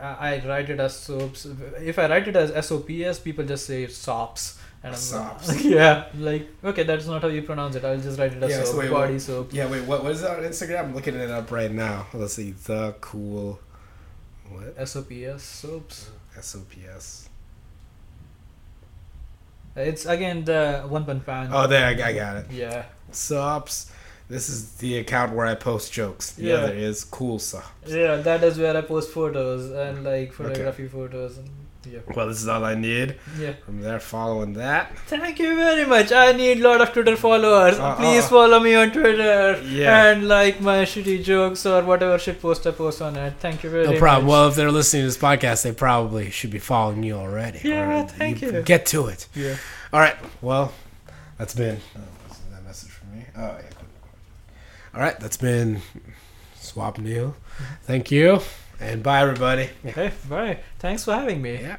I, I write it as soaps. If I write it as S O P S, people just say sops. And I'm Sops. like, yeah, like okay, that's not how you pronounce it. I'll just write it as Yeah, so wait, body what- soap. Yeah, wait, what, what is that on Instagram? I'm looking it up right now. Let's see. The cool. What? S O P S soaps. S O P S. It's again the one punch pan. Oh, there, I, I got it. Yeah, Sops. This is the account where I post jokes. The Yeah. other is cool sops. yeah, that is where I post photos and like photography photos. And, yeah, Well, this is all I need. yeah. I'm there following that. Thank you very much. I need a lot of Twitter followers. Uh, Please uh. follow me on Twitter Yeah. and like my shitty jokes or whatever shit post I post on it. Thank you very much. No much. problem. Well, if they're listening to this podcast, they probably should be following you already. Yeah, Or thank you. Get to it. yeah. All right. Well, that's been. Oh, what's that message from me? Oh, yeah. All right. That's been Swapnil. Thank you. And bye, everybody. Hey, bye. Thanks for having me. Yeah.